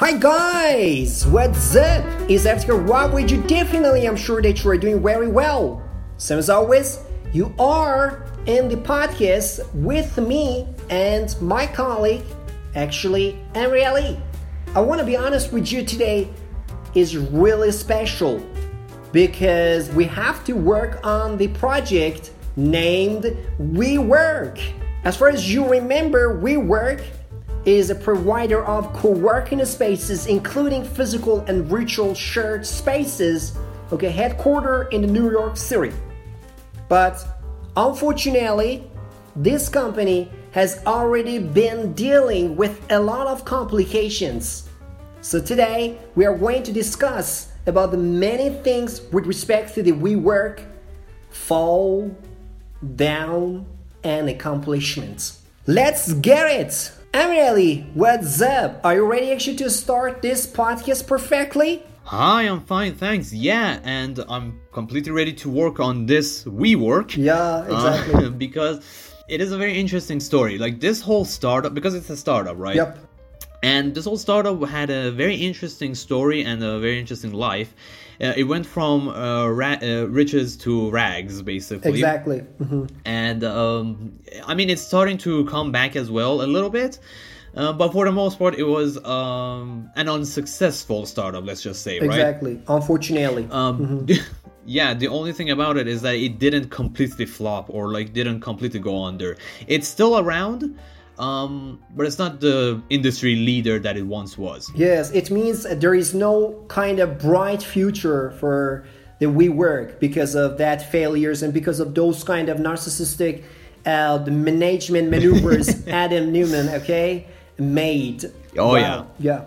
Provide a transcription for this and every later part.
Hi guys, what's up? It's after Rob with you? Definitely, I'm sure that you are doing very well. So as always, you are in the podcast with me and my colleague, actually, Arieli. I want to be honest with you today is really special because we have to work on the project named WeWork. As far as you remember, WeWork is a provider of co-working spaces including physical and virtual shared spaces okay headquartered in new york city. But unfortunately this company has already been dealing with a lot of complications. So today we are going to discuss about the many things with respect to the WeWork fall down and accomplishments. Let's get it Emily, what's up? Are you ready actually to start this podcast perfectly? Hi, I'm fine, thanks. Yeah, and I'm completely ready to work on this WeWork. Yeah, exactly. Uh, because it is a very interesting story. Like this whole startup, because it's a startup, right? Yep. And this whole startup had a very interesting story and a very interesting life. Uh, it went from uh, ra- uh, riches to rags, basically. Exactly. Mm-hmm. And um, I mean, it's starting to come back as well a little bit. Uh, but for the most part, it was um, an unsuccessful startup, let's just say, right? Exactly. Unfortunately. Um, mm-hmm. yeah, the only thing about it is that it didn't completely flop or like didn't completely go under. It's still around, um, but it's not the industry leader that it once was. Yes, it means there is no kind of bright future for the WeWork because of that failures and because of those kind of narcissistic uh, the management maneuvers Adam Neumann, okay, made. Oh wow. yeah, yeah,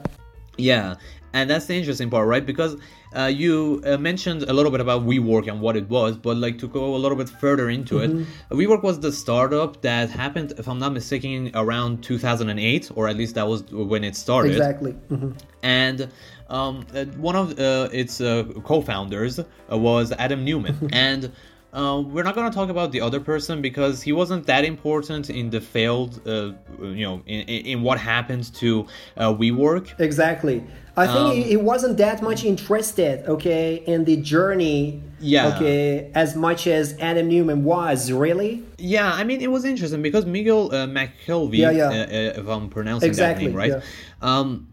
yeah, and that's the interesting part, right? Because uh, you uh, mentioned a little bit about WeWork and what it was, but like to go a little bit further into mm-hmm. it, WeWork was the startup that happened, if I'm not mistaken, around 2008, or at least that was when it started. Exactly. Mm-hmm. And um, uh, one of uh, its uh, co-founders uh, was Adam Neumann, and. Uh, we're not going to talk about the other person because he wasn't that important in the failed, uh, you know, in, in what happened to uh, WeWork. Exactly. I think um, he, wasn't that much interested, okay, in the journey. Yeah. Okay, as much as Adam Neumann was, really. Yeah, I mean, it was interesting because Miguel uh, McKelvey, yeah, yeah. Uh, uh if I'm pronouncing exactly, that name right, yeah. um,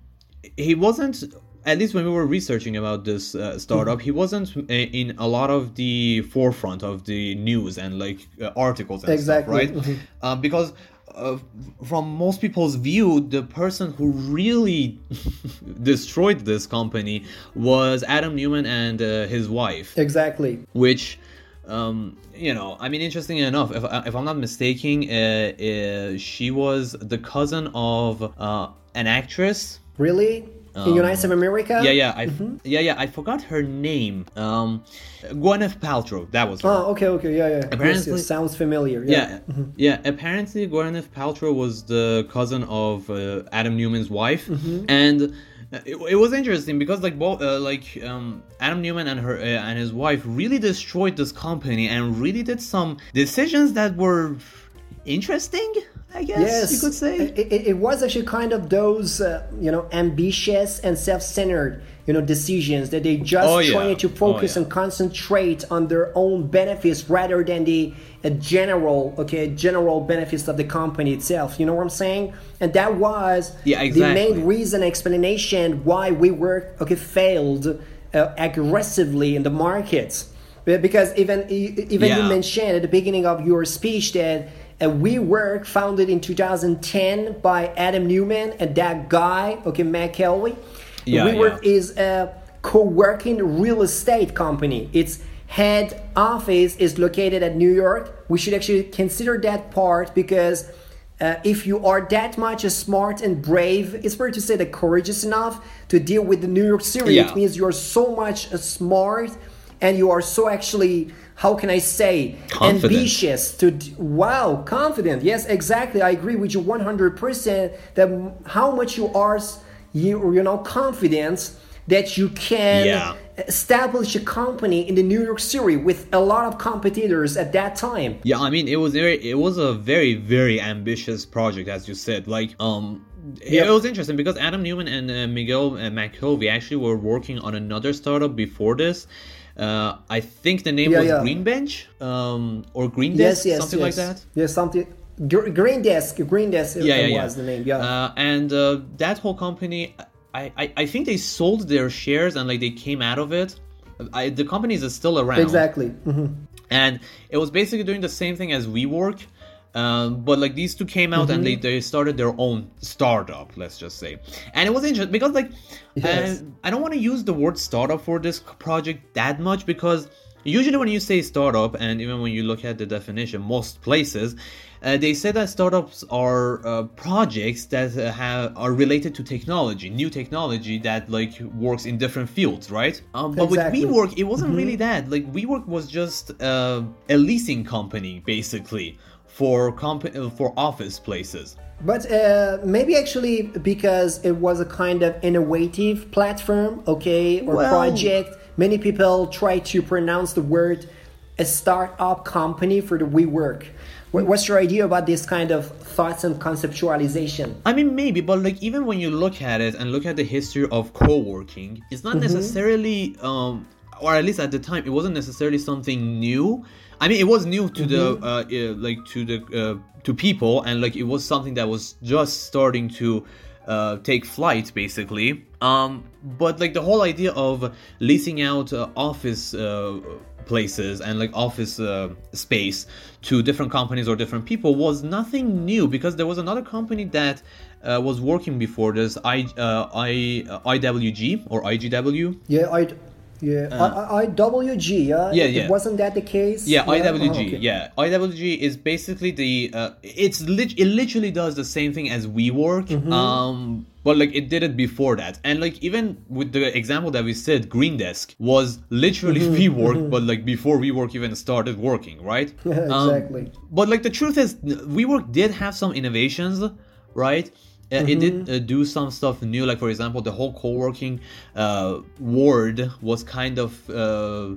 he wasn't. At least when we were researching about this uh, startup, he wasn't uh, in a lot of the forefront of the news and like uh, articles and exactly. stuff, right? Mm-hmm. because uh, from most people's view, the person who really destroyed this company was Adam Neumann and uh, his wife. Exactly. Which, um, you know, I mean, interesting enough, if, if I'm not mistaken, uh, uh she was the cousin of uh, an actress. Really? In United States of America. Yeah, yeah, I, mm-hmm. yeah, yeah. I forgot her name. Um, Gwyneth Paltrow. That was. Her. Oh, okay, okay, yeah, yeah. Apparently, yes, yes. sounds familiar. Yeah, yeah. Mm-hmm. yeah. Apparently, Gwyneth Paltrow was the cousin of uh, Adam Neumann's wife, mm-hmm. and. It, it, was interesting because like both uh, like um, Adam Neumann and her uh, and his wife really destroyed this company and really did some decisions that were interesting I guess yes, you could say. It, it, was actually kind of those, uh, you know, ambitious and self-centered, you know, decisions that they just oh, yeah. trying to focus oh, yeah. and concentrate on their own benefits rather than the uh, general, okay, general benefits of the company itself. You know what I'm saying? And that was yeah, exactly. the main reason, explanation why we were okay failed uh, aggressively in the markets. Because even even yeah. you mentioned at the beginning of your speech that a WeWork founded in 2010 by Adam Neumann and that guy, okay, McKelvey. Yeah, WeWork yeah. is a co-working real estate company. Its head office is located at New York. We should actually consider that part because uh, if you are that much smart and brave, it's fair to say that courageous enough to deal with the New York City. Yeah. It means you're so much smart and you are so actually how can I say confident. ambitious to wow confident yes exactly I agree with you 100% that how much you are you you know confident that you can yeah. establish a company in the New York City with a lot of competitors at that time yeah I mean it was very it was a very very ambitious project as you said like um It was interesting because Adam Neumann and uh, Miguel uh, McKelvey actually were working on another startup before this. Uh, I think the name Yeah, was yeah. Green Bench um, or Green Yes, Desk, yes, something yes. like that. Yes, something. Green Desk, Green Desk yeah, yeah, uh, yeah. was the name. Yeah. Uh, and uh, that whole company, I, I, I think they sold their shares and like they came out of it. I, the companies are still around. exactly. Mhm. and it was basically doing the same thing as WeWork. Um, but like these two came out and they, Mm-hmm. they started their own startup, let's just say. And it was interesting because like Yes. uh, I don't want to use the word startup for this project that much because usually when you say startup and even when you look at the definition, most places uh, they say that startups are uh, projects that uh, have are related to technology, new technology that like works in different fields, right? Um, but Exactly. with WeWork, it wasn't really that. Like WeWork was just uh, a leasing company, basically, for comp- for office places. But uh, maybe actually because it was a kind of innovative platform, okay, or Well- project. Many people try to pronounce the word a startup company for the WeWork. What- What's your idea about this kind of thoughts and conceptualization? I mean, maybe, but like even when you look at it and look at the history of co-working, it's not necessarily, um, or at least at the time, it wasn't necessarily something new. I mean, it was new to the uh, uh, like to the uh, to people, and like it was something that was just starting to uh, take flight, basically. Um, but like the whole idea of leasing out uh, office uh, places and like office uh, space to different companies or different people was nothing new because there was another company that uh, was working before this I uh, I uh, IWG or IGW Yeah, I. Yeah, I, I, IWG. Yeah, Uh, Yeah, It- yeah. Wasn't that the case? Yeah, IWG. Oh, okay. Yeah, IWG is basically the. Uh, it's lit- it literally does the same thing as WeWork. Mm-hmm. Um, but like it did it before that, and like even with the example that we said, Green Desk was literally Mm-hmm, WeWork, but like before WeWork even started working, right? Yeah, Um, exactly. but like the truth is, WeWork did have some innovations, right? Uh, It did Mm-hmm. uh, do some stuff new, like for example, the whole co-working uh, word was kind of uh,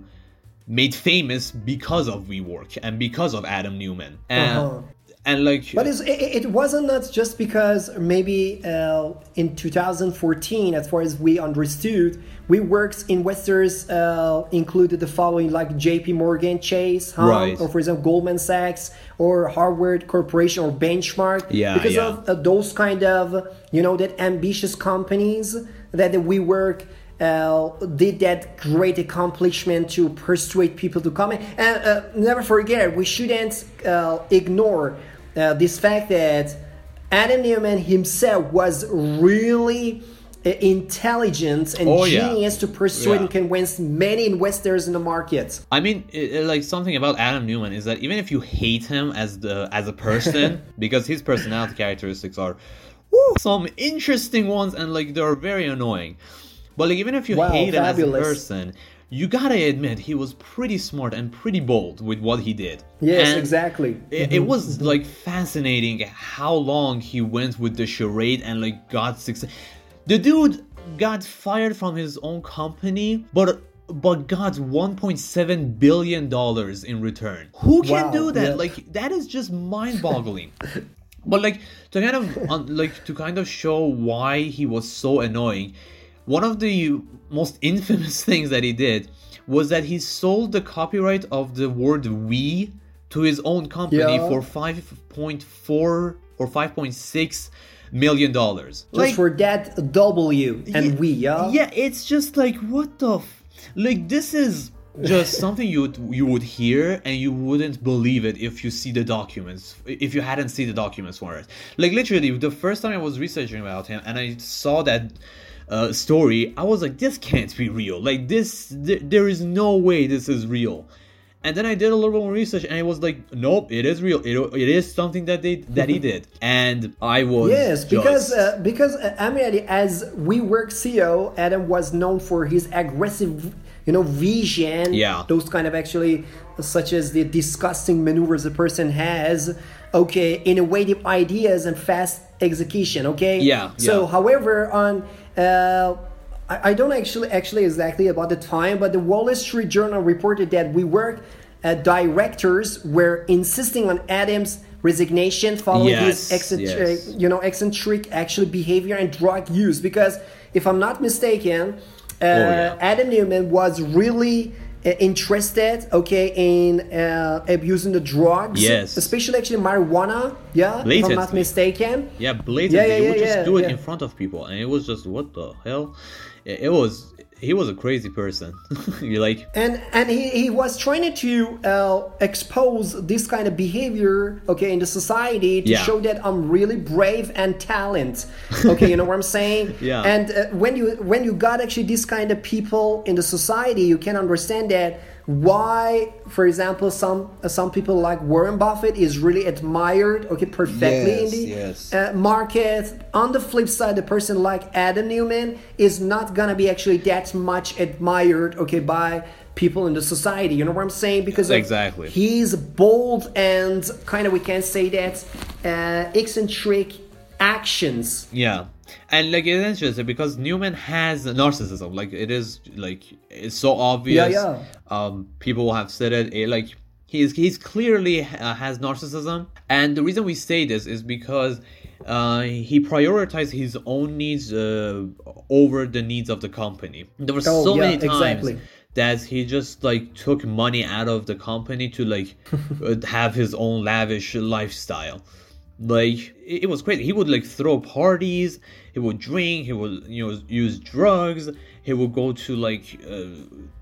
made famous because of WeWork and because of Adam Neumann, and Uh-huh. And like But it, it wasn't not just because maybe uh, in 2014, as far as we understood, WeWork's investors uh, included the following like J.P. Morgan Chase, huh? Right. or for example Goldman Sachs or Harvard Corporation or Benchmark. Yeah, because yeah. of uh, those kind of you know that ambitious companies that WeWork. Uh, did that great accomplishment to persuade people to come in. And uh, never forget, we shouldn't uh, ignore uh, this fact that Adam Neumann himself was really uh, intelligent and Oh, yeah. genius to persuade Yeah. and convince many investors in the market. I mean, it, like something about Adam Neumann is that even if you hate him as the as a person, because his personality characteristics are woo, some interesting ones and like they're very annoying. But like even if you Wow, hate him as a person, you gotta admit he was pretty smart and pretty bold with what he did. Yes, And exactly. It, it was like fascinating how long he went with the charade and like got success. The dude got fired from his own company, but but got 1.7 billion dollars in return. Who can Wow, do that? yeah. Like that is just mind-boggling. but like to kind of like to kind of show why he was so annoying. One of the most infamous things that he did was that he sold the copyright of the word "we" to his own company Yeah. for 5.4 or 5.6 million dollars. Just for that W and Yeah, we, yeah? Yeah, it's just like what the f- like this is just something you would you would hear and you wouldn't believe it if you see the documents if you hadn't seen the documents for it. Like literally the first time I was researching about him and I saw that uh, story, I was like, this can't be real. Like this, th- there is no way this is real. And then I did a little bit more research, and it was like, nope, it is real. It, it is something that they that he did, and I was Yes, because just- uh, because uh, I mean, as WeWork CEO, Adam was known for his aggressive, you know, vision. Yeah. those kind of actually, such as the disgusting maneuvers a person has. Okay, innovative ideas and fast execution. Okay. Yeah, So, yeah. however, on. Uh, I I don't actually actually exactly about the time, but the Wall Street Journal reported that WeWork uh, directors were insisting on Adams resignation following Yes, his eccentric, yes. you know eccentric actually behavior and drug use because if i'm not mistaken uh, yeah. adam neumann was really interested okay in uh, abusing the drugs Yes. especially actually marijuana yeah if i'm not mistaken Yeah, blatantly. Yeah, yeah, he would yeah, just yeah, do it yeah. in front of people, and it was just what the hell. It was. He was a crazy person. you like. and and he, he was trying to uh, expose this kind of behavior okay in the society to Yeah. show that i'm really brave and talent okay you know what i'm saying Yeah. and uh, when you when you got actually this kind of people in the society you can understand that why for example some uh, some people like warren buffett is really admired okay perfectly in the yes. uh, market. On the flip side, a person like Adam Neumann is not gonna be actually that much admired, okay, by people in the society. You know what I'm saying? Because of Exactly. he's bold and kind of we can say that uh, eccentric actions. Yeah, and like it's interesting because Neumann has narcissism. Like it is like it's so obvious. Yeah, yeah. Um, people have said it. it like he's he's clearly uh, has narcissism, and the reason we say this is because. Uh, he prioritized his own needs uh, over the needs of the company. There were Oh, so yeah, many times exactly. that he just like took money out of the company to like uh, have his own lavish lifestyle like it, it was crazy. He would like throw parties. He would drink. He would you know use drugs. He would go to like uh,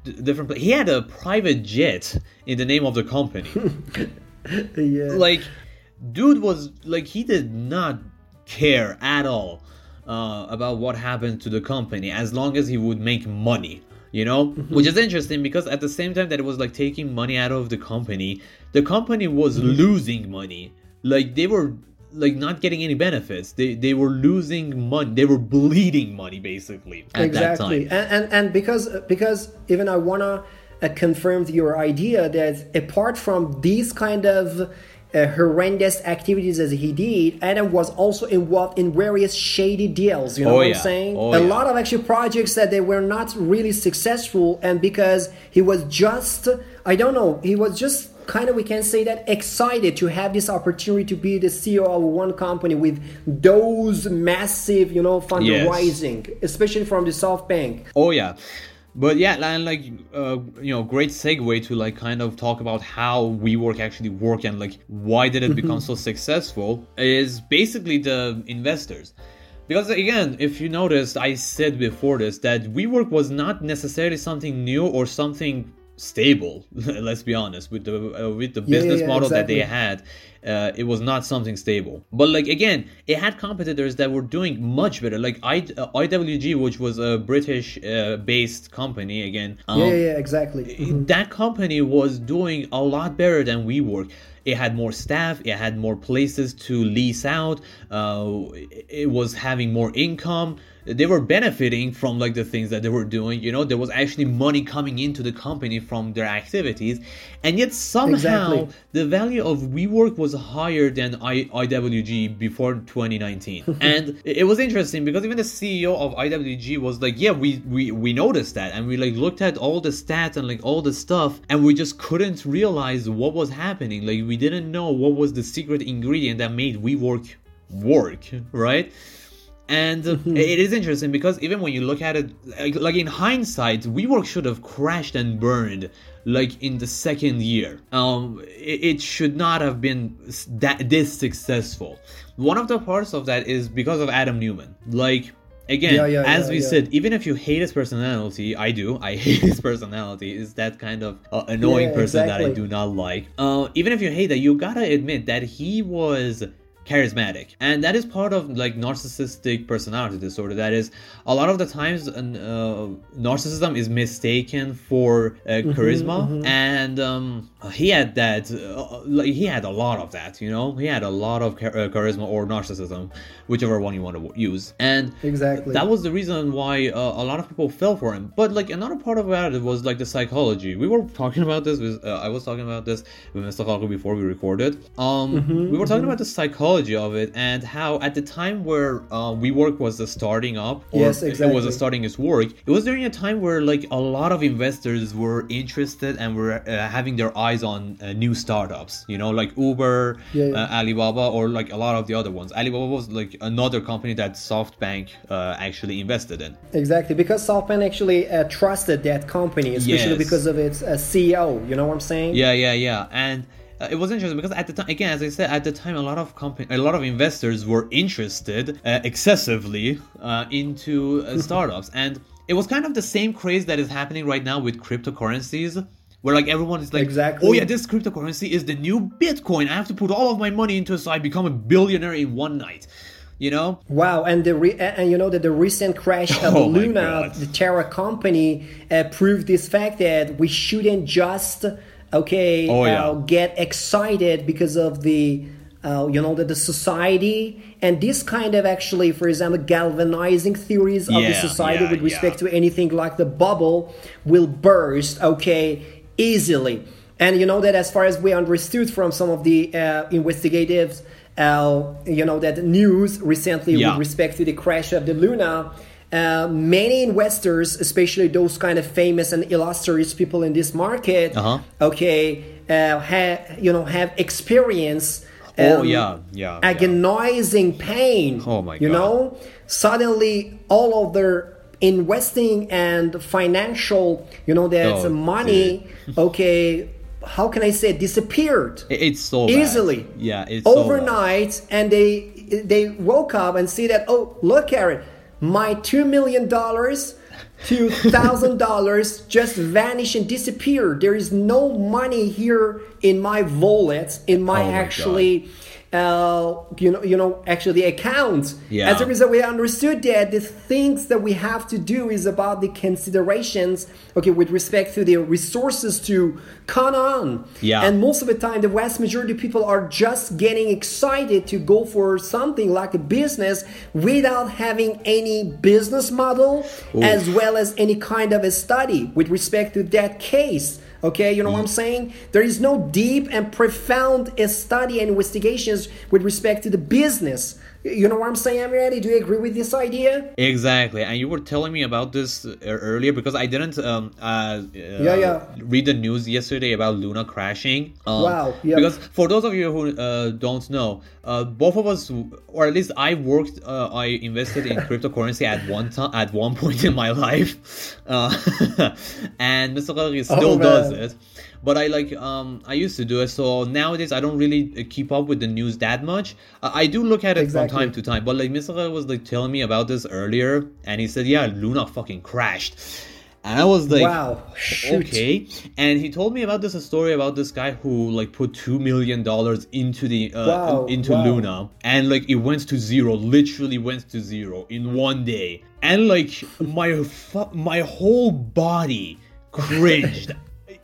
d- different pla- he had a private jet in the name of the company. Yeah. like dude was like he did not care at all uh, about what happened to the company as long as he would make money you know? Which is interesting because at the same time that it was like taking money out of the company the company was losing money. Like they were like not getting any benefits. They they were losing money. They were bleeding money basically at exactly. that time. And, and and because because even i wanna uh, confirm your idea that apart from these kind of uh, horrendous activities as he did adam was also involved in various shady deals you know Oh, what yeah. i'm saying? Oh, a yeah. lot of actually projects that they were not really successful and because he was just i don't know he was just kind of we can say that excited to have this opportunity to be the ceo of one company with those massive you know fundraising especially from the softbank Oh yeah, but yeah, and like uh, you know, great segue to like kind of talk about how WeWork actually work and like why did it become so successful is basically the investors. Because again, if you noticed, I said before this that WeWork was not necessarily something new or something stable. Let's be honest with the uh, with the Yeah, business yeah, model that they had uh, it was not something stable. But like again, it had competitors that were doing much better. Like I, uh, IWG, which was a British-based company, again. Um, yeah, yeah, exactly. Mhm. That company was doing a lot better than WeWork. It had more staff. It had more places to lease out. Uh, it was having more income. They were benefiting from like the things that they were doing. You know, there was actually money coming into the company from their activities, and yet somehow Exactly. the value of WeWork was higher than I, IWG before 2019. and it was interesting because even the CEO of IWG was like, yeah, we, we, we noticed that. And we like looked at all the stats and like all the stuff and we just couldn't realize what was happening. Like we didn't know what was the secret ingredient that made WeWork work, right? And uh, it is interesting because even when you look at it, like, like in hindsight, WeWork should have crashed and burned like in the second year. Um, it, it should not have been that this successful. One of the parts of that is because of Adam Neumann. Like again, Yeah, yeah, as yeah, we said, even if you hate his personality, I do. I hate his personality. Is that kind of uh, annoying person that I do not like. Uh, even if you hate that, you gotta admit that he was charismatic. And that is part of like narcissistic personality disorder. That is a lot of the times uh, narcissism is mistaken for uh, Mm-hmm, charisma. and um, he had that uh, like he had a lot of that you know? He had a lot of char- uh, charisma or narcissism whichever one you want to use and Exactly. that was the reason why uh, a lot of people fell for him but like another part about it was like the psychology we were talking about this with uh, i was talking about this with mr Khalko before we recorded um we were talking about the psychology of it and how at the time where uh, WeWork was the starting up, or Yes, it was exactly. starting its work, it was during a time where like a lot of investors were interested and were uh, having their eyes on uh, new startups. You know, like Uber, Yeah, yeah. Uh, Alibaba, or like a lot of the other ones. Alibaba was like another company that SoftBank uh, actually invested in. Exactly, because SoftBank actually uh, trusted that company, especially Yes. because of its uh, CEO. You know what I'm saying? Yeah, yeah, yeah, and uh, it was interesting because at the time, again, as I said, at the time, a lot of company, a lot of investors were interested uh, excessively uh, into uh, startups, and it was kind of the same craze that is happening right now with cryptocurrencies. Where like everyone is like, Exactly. oh yeah, this cryptocurrency is the new Bitcoin. I have to put all of my money into it so I become a billionaire in one night. You know? Wow, and the re- and you know that the recent crash of Oh Luna, the Terra company, uh, proved this fact that we shouldn't just okay Oh, yeah. uh, get excited because of the uh, you know that the society and this kind of actually, for example, galvanizing theories of the society yeah, with respect yeah. to anything like the bubble will burst okay easily. And you know that as far as we understood from some of the uh, investigatives, uh, you know that news recently Yeah. with respect to the crash of the Luna. Uh, many investors, especially those kind of famous and illustrious people in this market, Uh-huh. okay, uh, have you know have experience. Oh, um, yeah, yeah, yeah. agonizing pain. Oh, my You God. know, suddenly all of their investing and financial, you know, that Oh, money, okay, how can I say, disappeared It's so bad. easily. Yeah, it's so overnight, and they they woke up and see that oh look at it, my two million dollars. Two thousand dollars just vanished and disappeared. There is no money here in my wallet, in my Oh my actually, uh, you know, you know, actually the account. Yeah. As a result, we understood that the things that we have to do is about the considerations, okay, with respect to the resources to count on. Yeah. And most of the time, the vast majority of people are just getting excited to go for something like a business without having any business model as well as any kind of a study with respect to that case. Okay, you know what I'm saying? There is no deep and profound study and investigations with respect to the business. You know what I'm saying, Amirati? Do you agree with this idea? Exactly, and you were telling me about this uh, earlier because I didn't um uh, Yeah, yeah. read the news yesterday about Luna crashing. Um, Wow, yeah. Because for those of you who uh, don't know, uh, both of us, or at least I worked, uh, I invested in cryptocurrency at one time, at one point in my life, uh, and Mr. Khari still Oh, does it. But I like um I used to do it, so nowadays I don't really uh, keep up with the news that much. Uh, I do look at it Exactly. from time to time, but like Mr. Was like telling me about this earlier, and he said, "Yeah, Luna fucking crashed," and I was like, Wow, shoot. okay." And he told me about this story about this guy who like put two million dollars into the uh, Wow, into wow. Luna, and like it went to zero, literally went to zero in one day, and like my fu- my whole body cringed.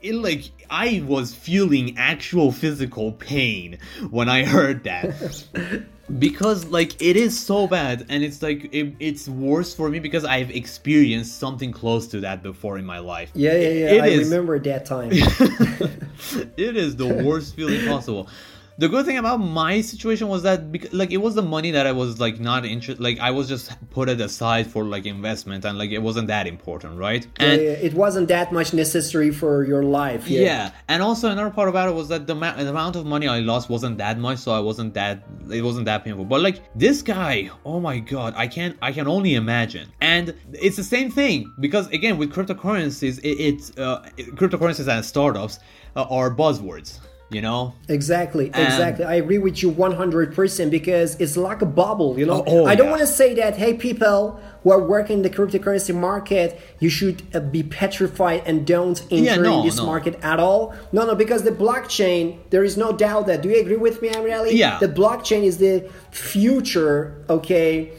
It, like I was feeling actual physical pain when I heard that because like it is so bad and it's like it, it's worse for me because I've experienced something close to that before in my life. Yeah, yeah, yeah. It I is- remember that time. it is the worst feeling possible. The good thing about my situation was that because, like it was the money that I was like not interested like I was just put it aside for like investment and like it wasn't that important, right? Yeah, And yeah, it wasn't that much necessary for your life. yeah. Yeah. and also another part about it was that the, ma- the amount of money I lost wasn't that much, so I wasn't that it wasn't that painful. But like this guy, oh my god, I can't I can only imagine. And it's the same thing because again with cryptocurrencies, it, it's uh, cryptocurrencies and startups uh, are buzzwords. You know, Exactly, And- exactly. I agree with you 100% because it's like a bubble, you know? Oh, oh, I don't yeah. want to say that, hey, people who are working in the cryptocurrency market, you should uh, be petrified and don't enter no, in this no. market at all. No, no, because the blockchain, there is no doubt that. Do you agree with me, Amir Ali? Yeah. The blockchain is the future, okay?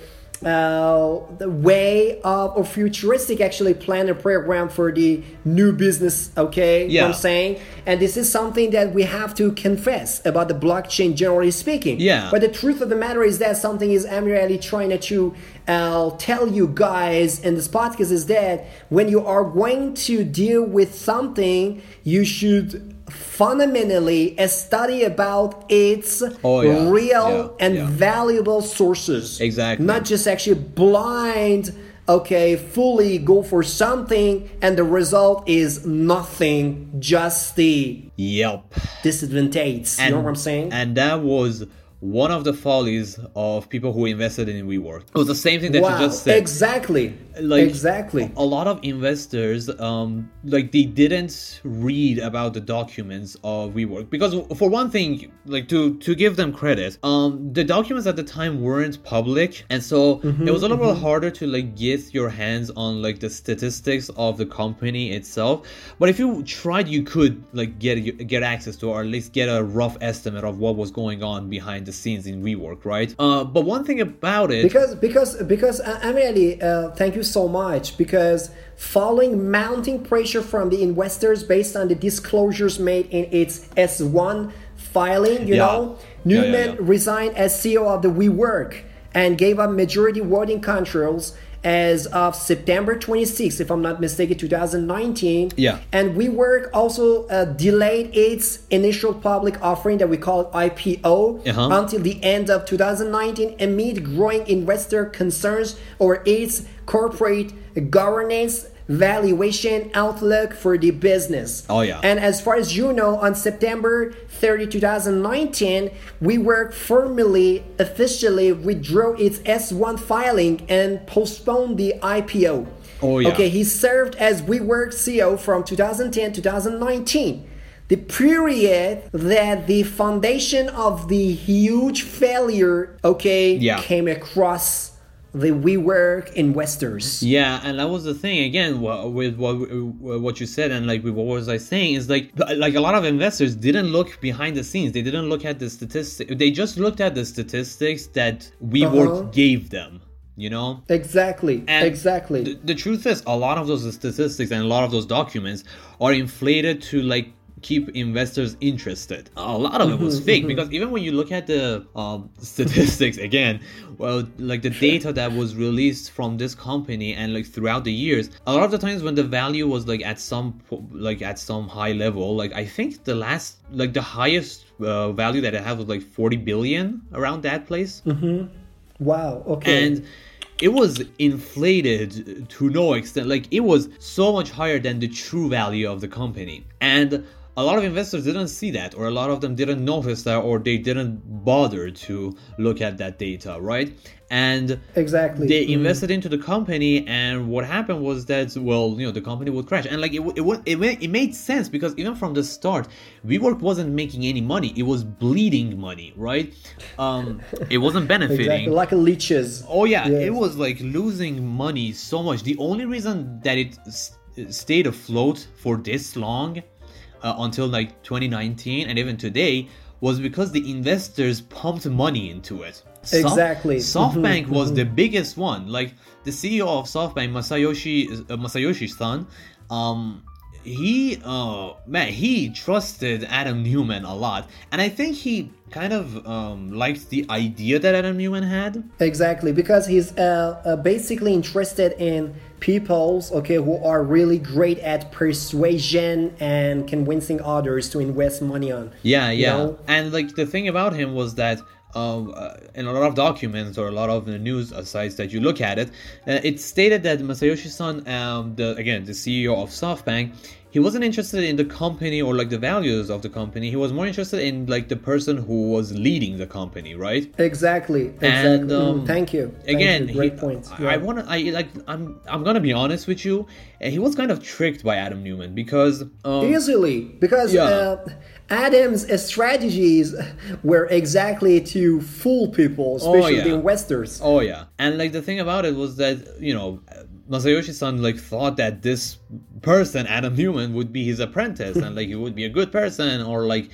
Uh, the way of or futuristic actually plan and program for the new business okay? You know what I'm saying? And this is something that we have to confess about the blockchain generally speaking. Yeah. but the truth of the matter is that something is Amir Ali trying to uh, tell you guys in this podcast is that when you are going to deal with something you should fundamentally a study about its Oh, yeah. real Yeah, and yeah. valuable sources. Exactly. Not just actually blind, okay, fully go for something and the result is nothing, just the Yep. disadvantage. you know what I'm saying? And that was one of the follies of people who invested in WeWork. It was the same thing that wow, you just said. exactly. like exactly. a lot of investors um like they didn't read about the documents of WeWork because for one thing like to to give them credit um the documents at the time weren't public and so Mm-hmm, it was a little bit harder to like get your hands on like the statistics of the company itself but if you tried you could like get get access to or at least get a rough estimate of what was going on behind the scenes in WeWork right uh but one thing about it because because because uh, Emily, uh, thank you so much. Because following mounting pressure from the investors based on the disclosures made in its S1 filing, you Yeah. know, Yeah, yeah, Neumann yeah. resigned as CEO of the WeWork and gave up majority voting controls as of September 26, if I'm not mistaken, 2019. Yeah. And WeWork also uh, delayed its initial public offering that we call IPO Uh-huh. until the end of 2019 amid growing investor concerns over its corporate governance valuation outlook for the business. Oh, yeah. And as far as you know, on September 30, 2019, WeWork formally, officially withdrew its S1 filing and postponed the IPO. Oh, yeah. Okay, he served as WeWork CEO from 2010 2019. The period that the foundation of the huge failure, okay, Yeah. came across the WeWork investors. Yeah, and that was the thing again with what what you said and like with what was I saying is like like a lot of investors didn't look behind the scenes. They didn't look at the statistics. They just looked at the statistics that WeWork Uh-huh. gave them. You know, Exactly. and exactly. The, the truth is, a lot of those statistics and a lot of those documents are inflated to like keep investors interested. A lot of it was fake because even when you look at the um, statistics again, well, like the data that was released from this company and like throughout the years, a lot of the times when the value was like at some like at some high level, like I think the last like the highest uh, value that it had was like 40 billion around that place wow. Okay. and it was inflated to no extent like it was so much higher than the true value of the company and a lot of investors didn't see that or a lot of them didn't notice that or they didn't bother to look at that data right and exactly. they Mhm. invested into the company and what happened was that well you know the company would crash and like it, it, it, it made sense because even from the start WeWork wasn't making any money it was bleeding money right um it wasn't benefiting Exactly. Like a leeches. Oh yeah, Yes. it was like losing money so much. The only reason that it stayed afloat for this long uh, until like 2019 and even today was because the investors pumped money into it. Soft- Exactly. SoftBank was the biggest one. Like the CEO of SoftBank, Masayoshi uh, Masayoshi Son, um he uh man he trusted adam neumann a lot and i think he kind of um liked the idea that adam neumann had Exactly, because he's uh, uh, basically interested in peoples, okay, who are really great at persuasion and convincing others to invest money on. Yeah, you yeah. know? And like the thing about him was that um, uh, in a lot of documents or a lot of the news uh, sites that you look at it, uh, it stated that Masayoshi Son, um, the again the CEO of SoftBank, he wasn't interested in the company or like the values of the company. He was more interested in like the person who was leading the company, right? Exactly, exactly. And, Mm, um, thank you. Thank Again, you. great he- point. I, I want to. I like. I'm. I'm gonna be honest with you. uh, He was kind of tricked by Adam Neumann because. Um, Easily, because Yeah. uh, Adam's strategies were exactly to fool people, especially yeah. the investors. Oh yeah, and like the thing about it was that you know Masayoshi Son like thought that this person Adam Neumann would be his apprentice and like he would be a good person or like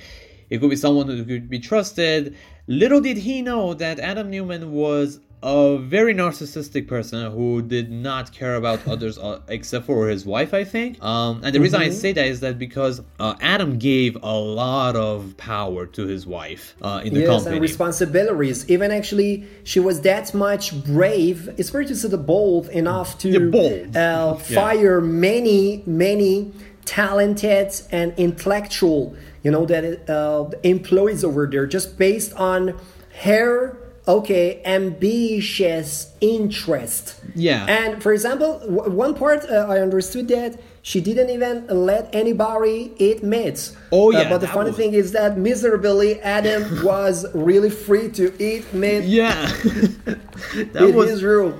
it could be someone who could be trusted. Little did he know that Adam Neumann was a very narcissistic person who did not care about others uh, except for his wife, I think. Um, and the reason I say that is that because uh, Adam gave a lot of power to his wife uh, in the yes, company. and responsibilities. Even actually, she was that much brave. It's fair to say the bold enough to Yeah, bold. Uh, fire many, many talented and intellectual, you know, that uh, employees over there, just based on her okay ambitious interest. Yeah. and for example w- one part uh, i understood that she didn't even let anybody eat meat. Oh, Uh, yeah, but the funny was- thing is that miserably adam was really free to eat meat. Yeah, that was his room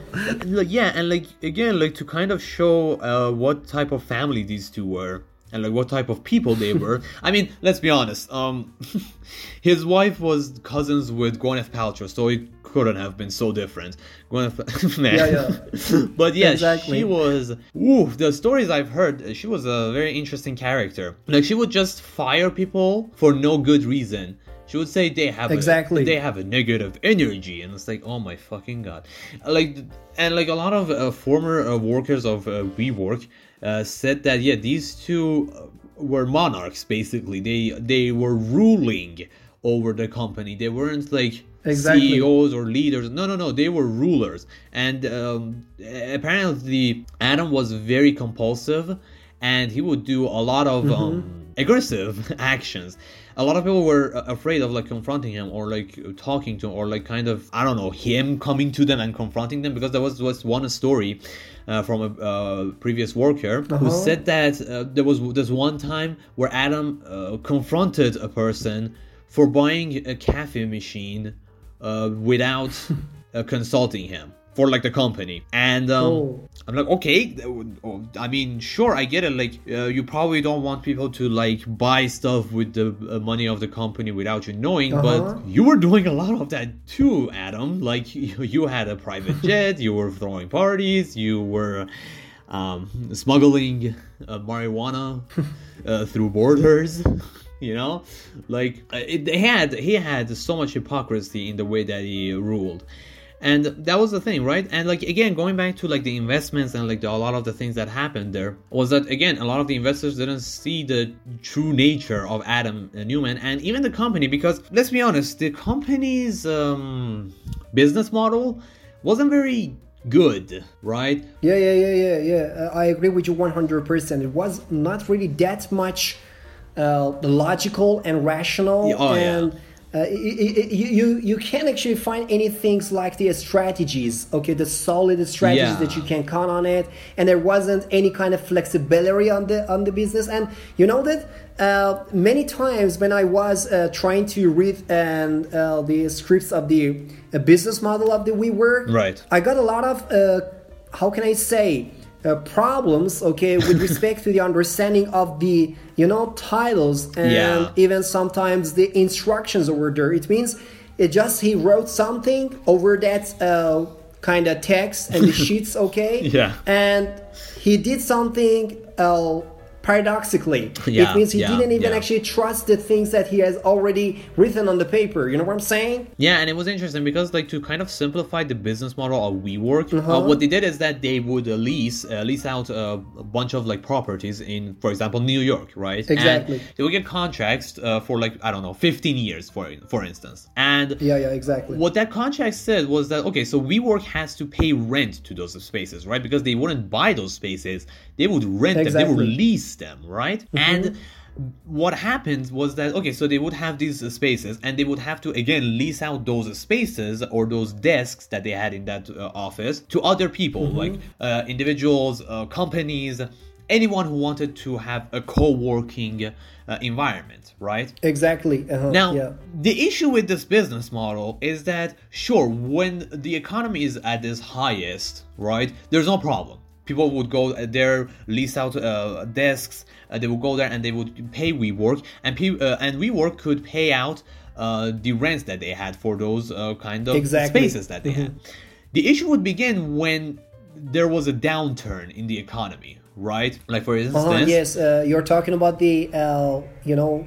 like yeah, and like again, like to kind of show uh, what type of family these two were. And like what type of people they were. I mean, let's be honest. Um, his wife was cousins with Gwyneth Paltrow, so it couldn't have been so different. Gwyneth, man. Yeah, yeah. but yeah, Exactly. she was. Ooh, the stories I've heard, she was a very interesting character. Like she would just fire people for no good reason. She would say they have Exactly. A, they have a negative energy, and it's like, oh my fucking god, like, and like a lot of uh, former uh, workers of uh, WeWork uh, said that yeah, these two uh, were monarchs basically. They they were ruling over the company. They weren't like Exactly. CEOs or leaders. No, no, no. They were rulers, and um, apparently Adam was very compulsive, and he would do a lot of um, aggressive actions. A lot of people were uh, afraid of like confronting him or like talking to him or like kind of I don't know him coming to them and confronting them because there was was one story uh, from a uh, previous worker who Uh-huh. said that uh, there was this one time where Adam uh, confronted a person for buying a cafe machine uh, without uh, consulting him for like the company. And um, Oh. i'm like okay i mean sure i get it. Like uh, you probably don't want people to like buy stuff with the uh, money of the company without you knowing Uh-huh. but you were doing a lot of that too adam. Like you, you had a private jet you were throwing parties you were um, smuggling uh, marijuana uh, through borders you know? Like uh, it, he had he had so much hypocrisy in the way that he ruled and that was the thing right and like again going back to like the investments and like the, a lot of the things that happened there was that again a lot of the investors didn't see the true nature of adam neumann and even the company because let's be honest the company's um, business model wasn't very good right Yeah, yeah, yeah, yeah, yeah. Uh, I agree with you 100%. It was not really that much uh, logical and rational. Yeah, oh, yeah. Uh, you, you, you can't actually find any things like the strategies, okay, the solid strategies Yeah. that you can count on it. And there wasn't any kind of flexibility on the, on the business. And you know that uh, many times when I was uh, trying to read and uh, the scripts of the uh, business model of the WeWork, Right. I got a lot of, uh, how can I say, uh, problems, okay, with respect to the understanding of the, you know, titles and Yeah. even sometimes the instructions over there. It means it just he wrote something over that uh, kind of text and the sheets, okay? Yeah. And he did something uh, paradoxically. Yeah, it means he yeah, didn't even yeah. actually trust the things that he has already written on the paper. You know what I'm saying? Yeah, and it was interesting because, like, to kind of simplify the business model of WeWork, uh Uh-huh. what they did is that they would uh, lease uh, lease out uh, a bunch of like properties in, for example, New York, right? Exactly. And they would get contracts uh, for like I don't know, 15 years, for for instance. And Yeah, yeah, exactly. what that contract said was that okay, so WeWork has to pay rent to those spaces, right? Because they wouldn't buy those spaces; they would rent them, they would Exactly. lease them, right? And what happened was that okay, so they would have these spaces, and they would have to again lease out those spaces or those desks that they had in that uh, office to other people, like uh, individuals, uh, companies, anyone who wanted to have a co-working uh, environment, right? Exactly. Uh-huh. Now, yeah. the issue with this business model is that, sure, when the economy is at its highest, right, there's no problem. People would go there, lease out uh, desks. Uh, they would go there and they would pay WeWork, and pe- uh, and WeWork could pay out uh, the rents that they had for those uh, kind of Exactly. spaces that they had. The issue would begin when there was a downturn in the economy, right? Like for instance, Uh-huh, yes, uh, you're talking about the, uh, you know,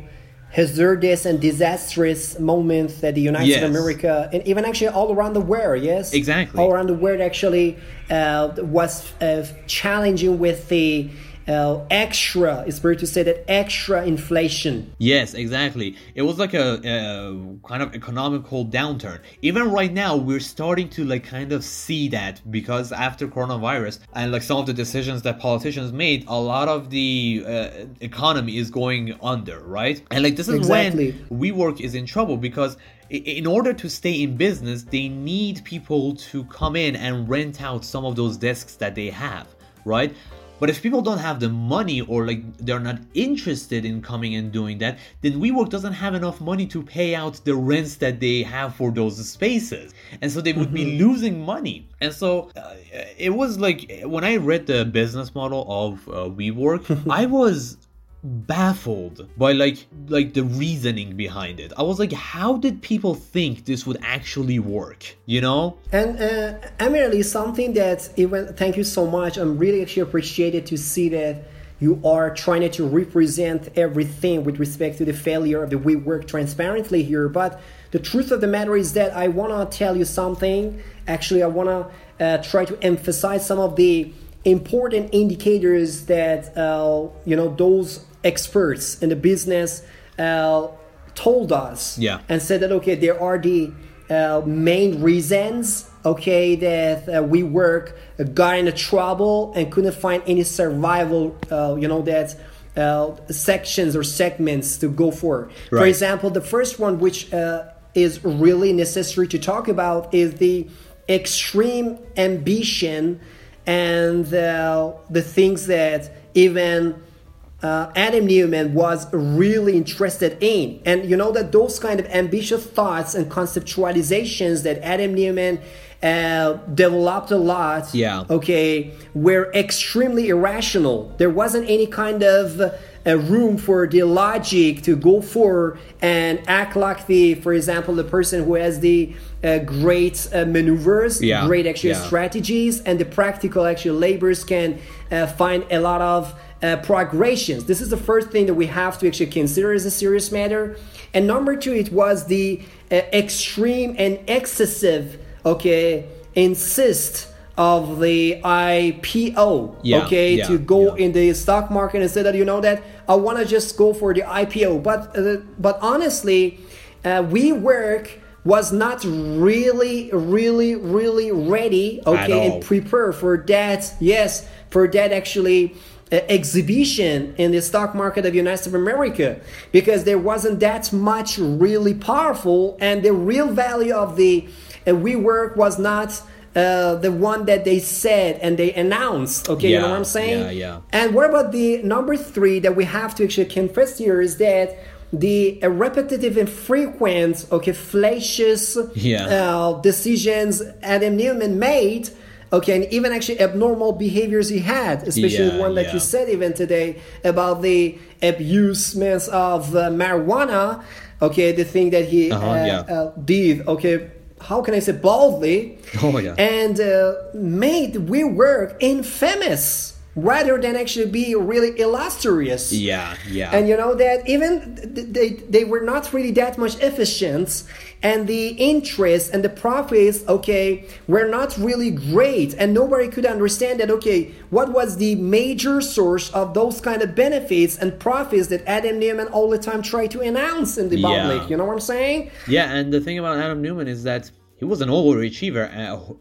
hazardous and disastrous moments that the United States of America and even actually all around the world, yes, Exactly. all around the world actually uh, was uh, challenging with the uh, extra, it's fair to say that extra inflation. Yes, exactly. It was like a, a kind of economical downturn. Even right now, we're starting to like kind of see that because after coronavirus and like some of the decisions that politicians made, a lot of the uh, economy is going under, right? And like this is Exactly. when WeWork is in trouble because in order to stay in business, they need people to come in and rent out some of those desks that they have, right? But if people don't have the money or like they're not interested in coming and doing that, then WeWork doesn't have enough money to pay out the rents that they have for those spaces. And so they would be losing money. And so uh, it was like when I read the business model of uh, WeWork, I was baffled by like like the reasoning behind it. I was like, how did people think this would actually work? You know? And uh, Emily, something that even thank you so much. I'm really actually appreciated to see that you are trying to represent everything with respect to the failure of the WeWork transparently here. But the truth of the matter is that I want to tell you something. Actually, I want to uh, try to emphasize some of the important indicators that uh, you know those experts in the business uh, told us Yeah. and said that okay there are the uh, main reasons okay that uh, WeWork uh, got into trouble and couldn't find any survival uh, you know that uh, sections or segments to go for for example the first one which uh, is really necessary to talk about is the extreme ambition and uh, the things that even uh, Adam Neumann was really interested in. And you know that those kind of ambitious thoughts and conceptualizations that Adam Neumann uh, developed a lot, Yeah. okay, were extremely irrational. There wasn't any kind of uh, room for the logic to go for and act like the, for example, the person who has the uh, great uh, maneuvers, Yeah, great actually yeah. strategies, and the practical actual labors can uh, find a lot of uh, progressions. This is the first thing that we have to actually consider as a serious matter. And number two, it was the uh, extreme and excessive, okay, insist of the IPO, Yeah, okay, yeah, to go yeah. in the stock market and say that you know that I want to just go for the IPO. But uh, but honestly, uh, WeWork was not really, really, really ready, okay, and prepare for that. Yes, for that actually. Uh, exhibition in the stock market of United States of America because there wasn't that much really powerful and the real value of the WeWork was not uh, the one that they said and they announced okay you know what I'm saying yeah, yeah. and what about the number three that we have to actually confess here is that the uh, repetitive and frequent, okay, fallacious Yeah. uh, decisions Adam Neumann made, okay, and even actually abnormal behaviors he had, especially the Yeah, one that yeah. you said even today about the abusement of uh, marijuana, okay, the thing that he Uh-huh, uh, yeah. uh, did, okay, how can I say boldly? Oh, yeah. and uh, made WeWork infamous rather than actually be really illustrious. Yeah, yeah. And you know that even they they were not really that much efficient, and the interest and the profits, okay, were not really great, and nobody could understand that. Okay, what was the major source of those kind of benefits and profits that Adam Neumann all the time tried to announce in the Yeah. public? You know what I'm saying? Yeah, and the thing about Adam Neumann is that he was an overachiever,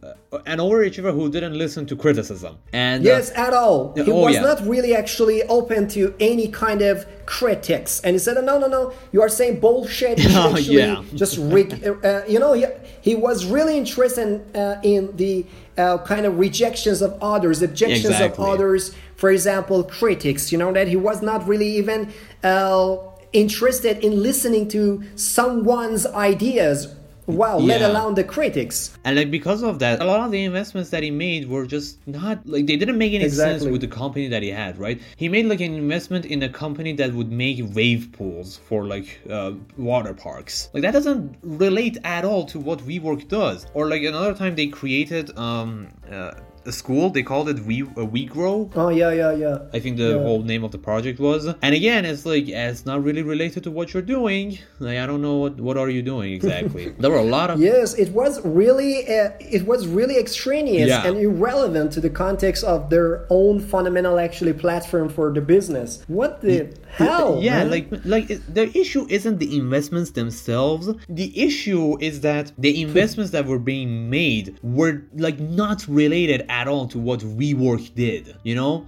uh, an overachiever who didn't listen to criticism. And uh, Yes, at all. He oh, was yeah. not really actually open to any kind of critics, and he said, "No, no, no, you are saying bullshit. Oh, actually yeah. just re- uh, you know." He, he was really interested uh, in the uh, kind of rejections of others, objections Exactly. of others. For example, critics. You know that he was not really even uh, interested in listening to someone's ideas. Wow, let alone the critics. And like because of that, a lot of the investments that he made were just not like they didn't make any sense with the company that he had, right? He made like an investment in a company that would make wave pools for like uh, water parks. Like that doesn't relate at all to what WeWork does. Or like another time they created um uh, school. They called it We uh, WeGrow. Oh yeah, yeah, yeah. I think the Yeah. whole name of the project was. And again, it's like it's not really related to what you're doing. Like I don't know what what are you doing exactly. there were a lot of Yes, it was really uh, it was really extraneous Yeah. and irrelevant to the context of their own fundamental actually platform for the business. What the hell? yeah man? like like the issue isn't the investments themselves the issue is that the investments that were being made were like not related at all to what WeWork did you know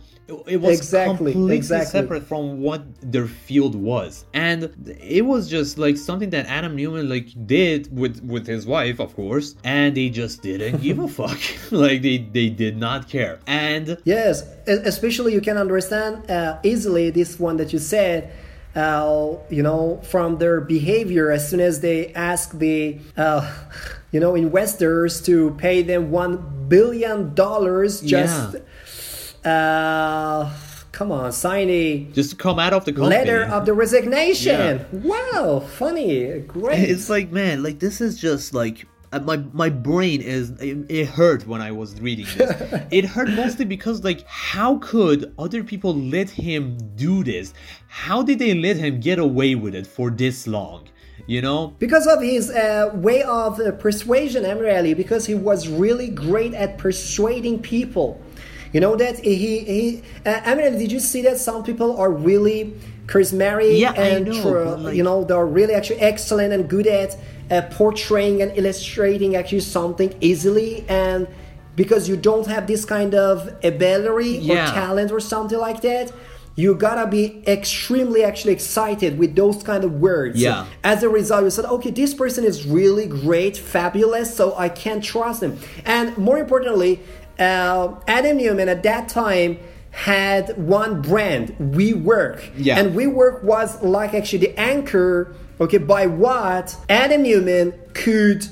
it, was Exactly, completely exactly. separate from what their field was and it was just like something that adam neumann like did with with his wife of course and they just didn't give a fuck like they they did not care and Yes, especially you can understand uh, easily this one that you said. Uh, you know, from their behavior, as soon as they ask the, uh, you know, investors to pay them one billion dollars, just, uh, come on, sign a just come out of the company letter of the resignation. Wow, funny, great. It's like, man, like this is just like uh, my my brain is it, it hurt when I was reading this. it hurt mostly because like how could other people let him do this? How did they let him get away with it for this long? You know? because of his uh, way of uh, persuasion, Emre because he was really great at persuading people. You know that he he. Uh, Emre, did you see that some people are really charismatic Yeah, and know, tr- like- you know they're really actually excellent and good at uh, portraying and illustrating actually something easily and because you don't have this kind of ability Yeah. or talent or something like that you gotta be extremely actually excited with those kind of words Yeah. as a result you said okay this person is really great fabulous so i can't trust him and more importantly uh, adam neumann at that time had one brand WeWork Yeah. and WeWork was like actually the anchor okay by what adam neumann could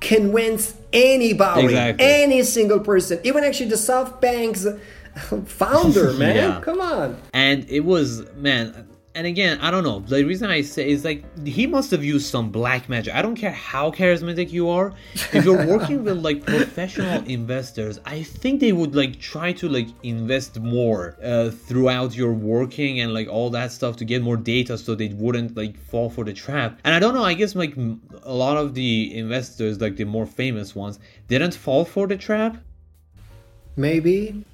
convince anybody Exactly. any single person even actually the SoftBank's founder man Yeah. come on And it was man and again, I don't know. The reason I say is like he must have used some black magic. I don't care how charismatic you are. If you're working with like professional investors, I think they would like try to like invest more uh, throughout your working and like all that stuff to get more data so they wouldn't like fall for the trap. And I don't know. I guess like a lot of the investors, like the more famous ones, didn't fall for the trap. Maybe.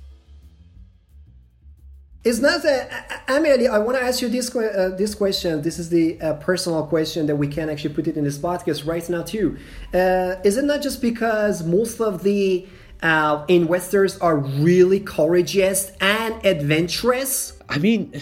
It's not that. Amelie, I want to ask you this uh, this question. This is the uh, personal question that we can actually put it in this podcast right now too. Uh, is it not just because most of the uh, investors are really courageous and adventurous? I mean,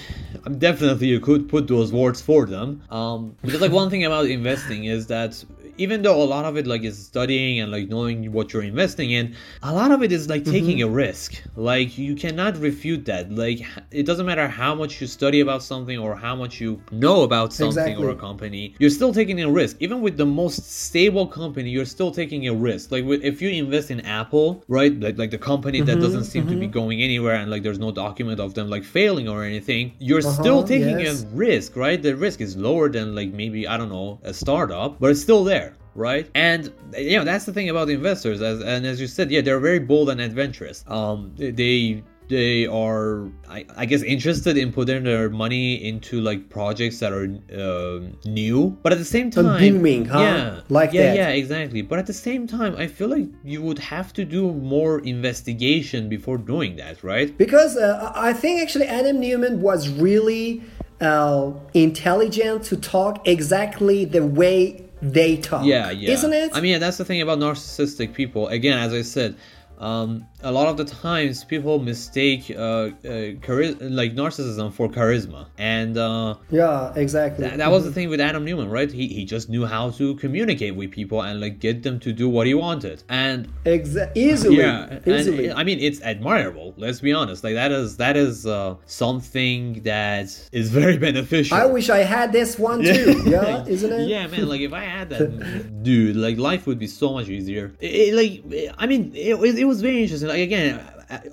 definitely you could put those words for them. Um, because like one thing about investing is that even though a lot of it like is studying and like knowing what you're investing in, a lot of it is like mm-hmm. taking a risk. Like you cannot refute that. Like it doesn't matter how much you study about something or how much you know about something Exactly. or a company, you're still taking a risk. Even with the most stable company, you're still taking a risk. Like if you invest in Apple, right? Like like the company that mm-hmm. doesn't seem to be mm-hmm. going anywhere and like there's no document of them like failing or anything, you're uh-huh. still Uh-huh, taking yes. a risk, right? The risk is lower than like maybe I don't know a startup, but it's still there. Right, and you know that's the thing about investors, as and as you said, yeah, they're very bold and adventurous. Um, they they are, I, I guess, interested in putting their money into like projects that are uh, new, but at the same time, booming, huh? Yeah, Like yeah, that. yeah, exactly. But at the same time, I feel like you would have to do more investigation before doing that, right? Because uh, I think actually Adam Neumann was really uh, intelligent to talk exactly the way they talk. Yeah, yeah. Isn't it? I mean, that's the thing about narcissistic people. Again, as I said, um, a lot of the times people mistake uh, uh, chari- like narcissism for charisma, and uh, yeah, exactly. that, that was the thing with Adam Neumann, right? He he just knew how to communicate with people and like get them to do what he wanted, and Exa- easily, yeah, easily. and I mean it's admirable. Let's be honest, like that is that is uh, something that is very beneficial. I wish I had this one too. Yeah, isn't it? Yeah, man. Like if I had that, dude, like life would be so much easier. It, it- like, I mean, it, it, it was very interesting. Like again,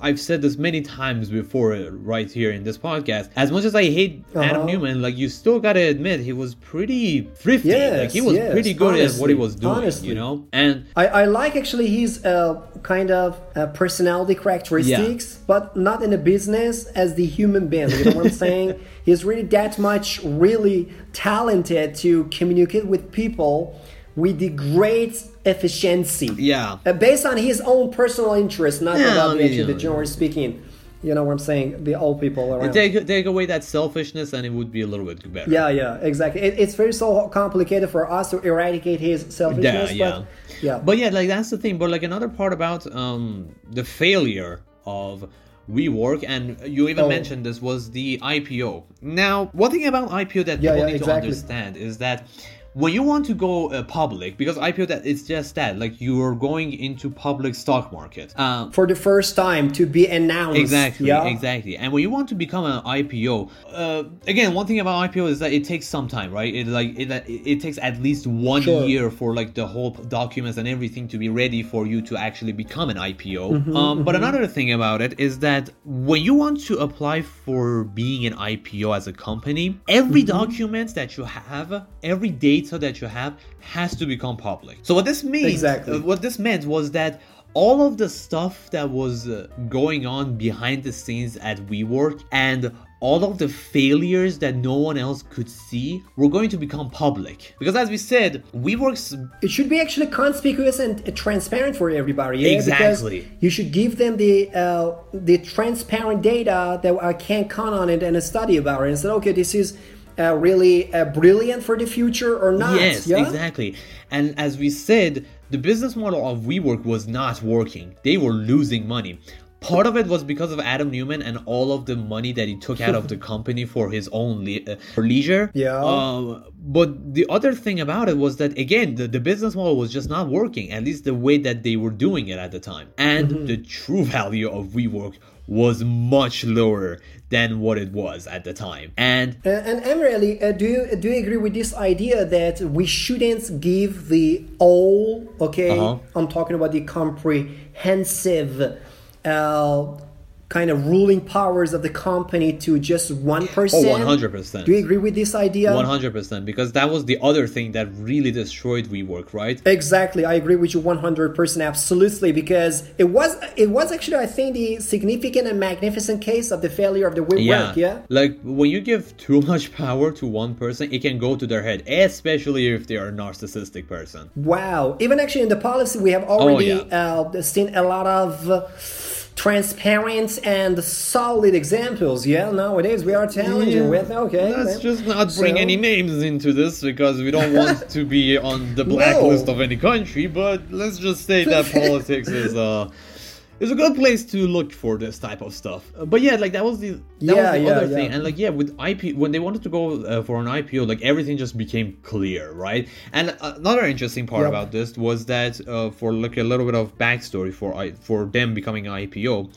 I've said this many times before, uh, right here in this podcast. As much as I hate Adam Uh-huh. Neumann, like you still gotta admit he was pretty thrifty. Yes, like he was yes, pretty good at what he was doing. honestly. You know, and I, I like actually his uh, kind of uh, personality characteristics, but not in a business as the human being. You know what I'm saying? He's really that much really talented to communicate with people with the great efficiency. yeah. Uh, based on his own personal interest, not Yeah, about I the, mean, actually you the know. general speaking. You know what I'm saying? The old people around. Take, take away that selfishness and it would be a little bit better. Yeah, yeah, exactly. It, it's very so complicated for us to eradicate his selfishness. Yeah, but, yeah. But yeah, like that's the thing. But like another part about um the failure of WeWork, and you even Oh. mentioned this was the IPO. Now, one thing about IPO that Yeah, people yeah, need exactly. to understand is that when you want to go uh, public, because IPO that it's just that, like you are going into public stock market. Um, for the first time to be announced. Exactly, Yeah. exactly. And when you want to become an IPO, uh, again, one thing about IPO is that it takes some time, right? It like it, it takes at least one Sure. year for like the whole documents and everything to be ready for you to actually become an IPO. Mm-hmm, um, But another thing about it is that when you want to apply for being an IPO as a company, every Mm-hmm. document that you have, every data that you have, has to become public. So what this means, Exactly. what this meant was that all of the stuff that was uh, going on behind the scenes at WeWork and all of the failures that no one else could see were going to become public. Because as we said, WeWork's It should be actually conspicuous and uh, transparent for everybody. Yeah? Exactly. Because you should give them the uh, the transparent data that I can count on it and a study about it and say, okay, this is uh, really uh, brilliant for the future or not. Yes, yeah? exactly. And as we said, the business model of WeWork was not working. They were losing money. Part of it was because of Adam Neumann and all of the money that he took out of the company for his own le- uh, for leisure. Yeah. Um, but the other thing about it was that again, the, the business model was just not working. At least the way that they were doing it at the time, and Mm-hmm. the true value of WeWork was much lower than what it was at the time. And Uh, and Emily, uh, do you do you agree with this idea that we shouldn't give the all? Okay, Uh-huh. I'm talking about the comprehensive, uh, kind of ruling powers of the company to just one person. oh, 100%. Do you agree with this idea? One hundred percent, because that was the other thing that really destroyed WeWork, right? Exactly, I agree with you 100%, absolutely, because it was it was actually I think the significant and magnificent case of the failure of the WeWork. Yeah. Like when you give too much power to one person, it can go to their head, especially if they are a narcissistic person. Wow. Even actually in the policy, we have already Oh, yeah. uh, seen a lot of uh, transparent and solid examples. Yeah, nowadays we are challenging with, okay. Let's then- just not bring so- any names into this because we don't want to be on the blacklist of any country. But let's just say that politics is uh is a good place to look for this type of stuff. Uh, But yeah, like that was the that Yeah, was the yeah, other yeah. thing, and like yeah, with IP when they wanted to go uh, for an IPO, like everything just became clear, right? And another interesting part Yep. about this was that uh, for like a little bit of backstory for I for them becoming an IPO.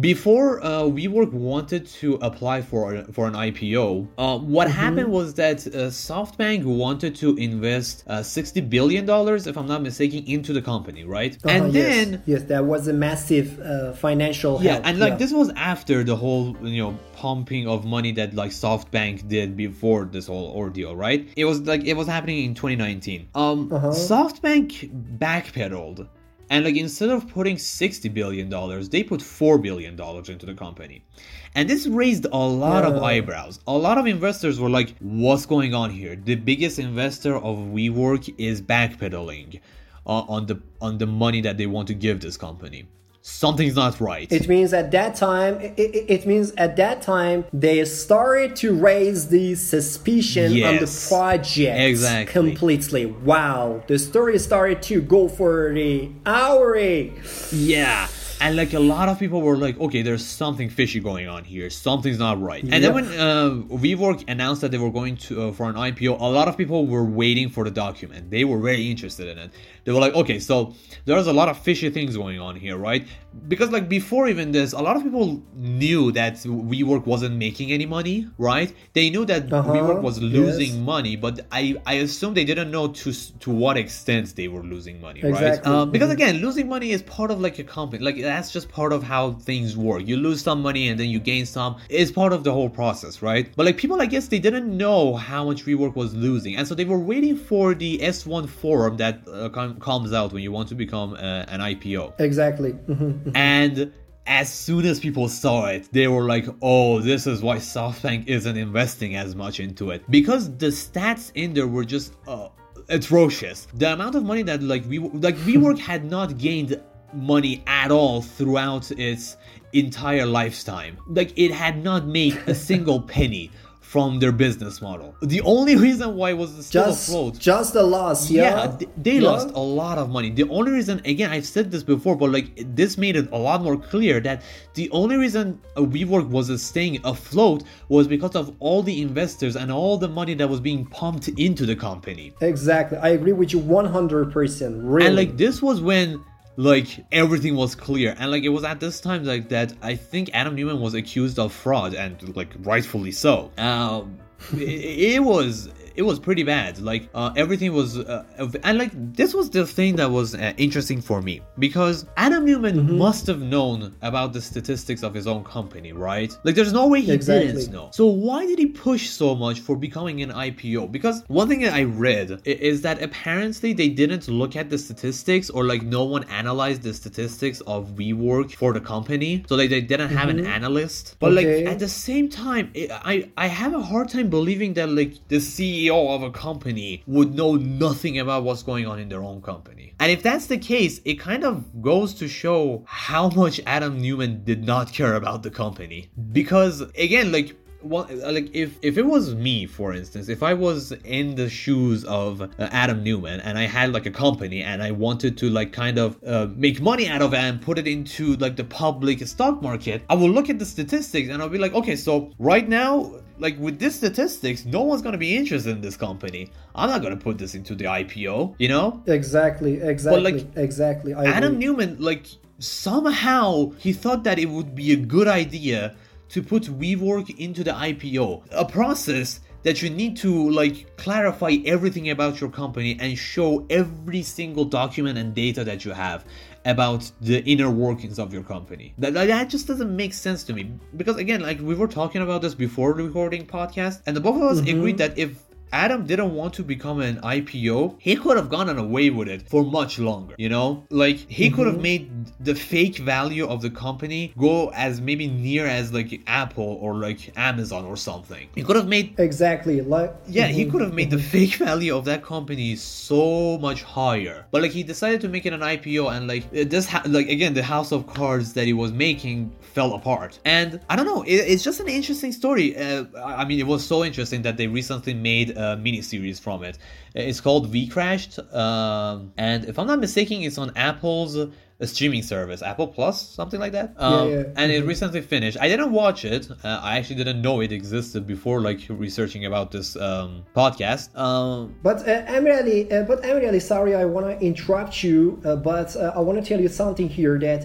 Before uh, WeWork wanted to apply for for an IPO, uh, what Mm-hmm. happened was that uh, SoftBank wanted to invest uh, sixty billion dollars, if I'm not mistaken, into the company, right? Uh-huh, and then yes, that was a massive uh, financial yeah, help. and like this was after the whole you know pumping of money that like SoftBank did before this whole ordeal, right? It was like it was happening in 2019. Um, Uh-huh. SoftBank backpedaled, and like instead of putting 60 billion dollars, they put four billion dollars into the company, and this raised a lot of eyebrows. A lot of investors were like, "What's going on here?" The biggest investor of WeWork is backpedaling uh, on the on the money that they want to give this company. Something's not right. It means at that time, it, it, it means at that time they started to raise the suspicion on the Yes. project Exactly. completely. Wow, the story started to go for the hour. Yeah. And like a lot of people were like, okay, there's something fishy going on here. Something's not right. And then when uh, WeWork announced that they were going to uh, for an IPO, a lot of people were waiting for the document. They were very interested in it. They were like, okay, so there's a lot of fishy things going on here, right? Because like before even this, a lot of people knew that WeWork wasn't making any money, right? They knew that Uh-huh, WeWork was losing yes. money, but I I assume they didn't know to to what extent they were losing money, right? Exactly. Um, because again, losing money is part of like a company. Like that's just part of how things work. You lose some money and then you gain some. It's part of the whole process, right? But like people, I guess they didn't know how much WeWork was losing, and so they were waiting for the S1 forum that uh, comes out when you want to become uh, an IPO. Exactly. and as soon as people saw it, they were like, oh, this is why SoftBank isn't investing as much into it. Because the stats in there were just uh, atrocious. The amount of money that like we like WeWork had not gained money at all throughout its entire lifetime. Like it had not made a single penny from their business model. The only reason why it was still Just, afloat just a loss. Yeah. yeah, th- they Yeah. lost a lot of money. The only reason, again, I've said this before, but like this made it a lot more clear that the only reason WeWork was staying afloat was because of all the investors and all the money that was being pumped into the company. Exactly. I agree with you 100%. Really. And like this was when like everything was clear. And like it was at this time like that i think adam neumann was accused of fraud and like rightfully so. Um it, it was it was pretty bad. Like uh, everything was uh, and like this was the thing that was uh, interesting for me because adam neumann must have known about the statistics of his own company right? Like there's no way he Exactly. didn't know. So why did he push so much for becoming an ipo because one thing that i read is that apparently they didn't look at the statistics or like no one analyzed the statistics of WeWork for the company. So like they didn't have an analyst. But Okay. like at the same time i i I have a hard time believing that like the ceo of a company would know nothing about what's going on in their own company. And if that's the case it kind of goes to show how much adam neumann did not care about the company. Because again like one, like if if it was me for instance if i was in the shoes of uh, adam neumann and i had like a company and i wanted to like kind of uh, make money out of it and put it into like the public stock market i will look at the statistics and i'll be like okay so right now like with this statistics no one's to be interested in this company i'm not to put this into the ipo you know Exactly, exactly, but like, exactly. I Adam agree. Neumann, like somehow he thought that it would be a good idea to put WeWork into the IPO, a process that you need to like clarify everything about your company and show every single document and data that you have about the inner workings of your company. That, that- just doesn't make sense to me because again, like we were talking about this before the recording podcast, and the both of us mm-hmm. agreed that if Adam didn't want to become an IPO, he could have gone away with it for much longer, you know? Like, he could have mm-hmm. made the fake value of the company go as maybe near as like Apple or like Amazon or something. He could have made Exactly. Like yeah, he mm-hmm, could have made the mm-hmm. fake value of that company so much higher. But like he decided to make it an IPO and like it- this ha- like again the house of cards that he was making fell apart. And I don't know, it, it's just an interesting story. Uh, I mean, it was so interesting that they recently made a mini series from it. It's called V Crashed, um, and if I'm not mistaken, it's on Apple's uh, streaming service, Apple Plus, something like that. Um, yeah. And it recently finished. I didn't watch it. Uh, I actually didn't know it existed before, like researching about this um, podcast. Um, But uh, Emily, uh, but Emily, sorry, I want to interrupt you, uh, but uh, I want to tell you something here. That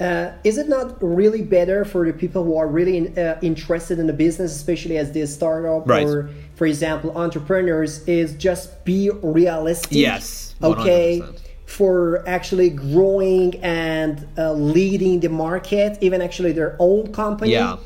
uh, is it not really better for the people who are really in, uh, interested in the business, especially as this startup Right. or, for example, entrepreneurs, is just be realistic. Yes, Okay. 100%. For actually growing and uh, leading the market, even actually their own company Yeah.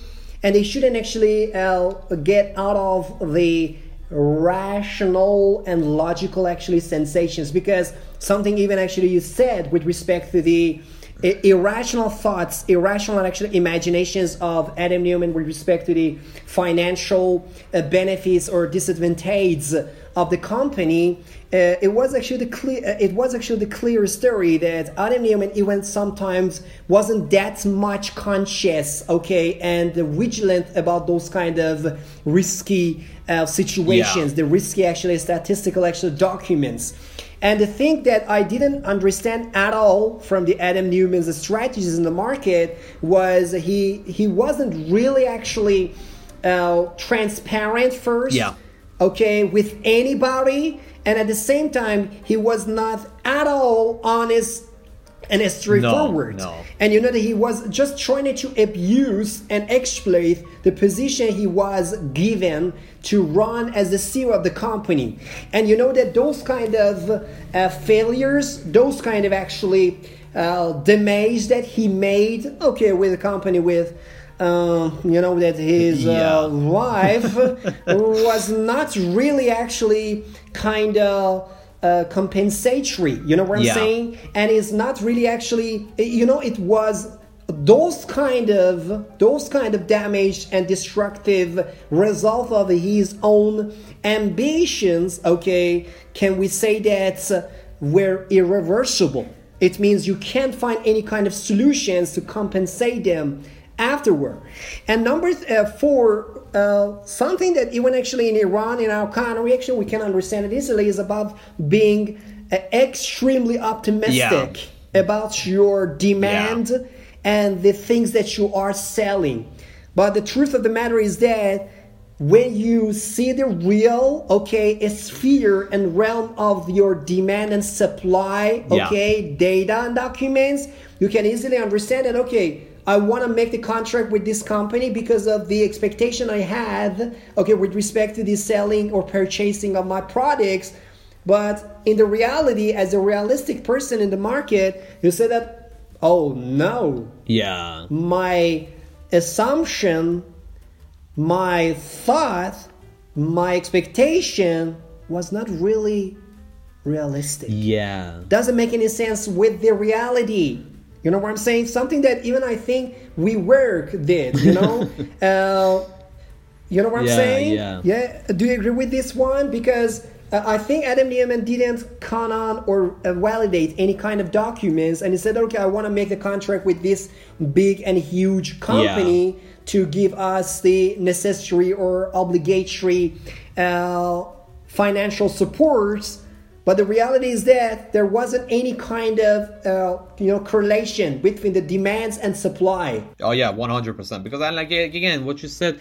and they shouldn't actually uh, get out of the rational and logical actually sensations because something even actually you said with respect to the i- irrational thoughts irrational actually imaginations of adam neumann with respect to the financial uh, benefits or disadvantages of the company uh, it was actually the clear uh, it was actually the clear story that adam neumann even sometimes wasn't that much conscious okay and vigilant about those kind of risky uh, situations Yeah. the risky actually statistical actually documents and the thing that I didn't understand at all from the Adam Neumann's strategies in the market was he he wasn't really actually uh, transparent first Yeah. okay with anybody and at the same time he was not at all honest and straightforward no. and you know that he was just trying to abuse and exploit the position he was given to run as the CEO of the company. And you know that those kind of uh, failures, those kind of actually uh, that he made. Okay, with a company with. Uh, you know that his Yeah. uh, wife was not really actually kind of uh, compensatory. You know what I'm Yeah. saying? And it's not really actually. You know, it was those kind of those kind of damage and destructive result of his own ambitions. Okay, can we say that were irreversible? It means you can't find any kind of solutions to compensate them afterward. And number uh, four, uh, something that even actually in Iran, in our country, actually we can understand it easily, is about being uh, extremely optimistic about your demand and the things that you are selling. But the truth of the matter is that when you see the real, okay, sphere and realm of your demand and supply, Yeah. okay, data and documents, you can easily understand that, okay, I want to make the contract with this company because of the expectation I had, okay, with respect to the selling or purchasing of my products. But in the reality, as a realistic person in the market, you say that, oh no, Yeah. my assumption, my thought, my expectation was not really realistic. Yeah. Doesn't make any sense with the reality. You know what I'm saying? Something that even I think WeWork did, you know? uh, you know what I'm Yeah, saying? yeah. Yeah. Do you agree with this one? Because uh, I think Adam Neumann didn't con on or uh, validate any kind of documents, and he said, "Okay, I want to make the contract with this big and huge company to give us the necessary or obligatory uh, financial supports." But the reality is that there wasn't any kind of uh, you know correlation between the demands and supply. Oh yeah, one hundred percent. Because I like again what you said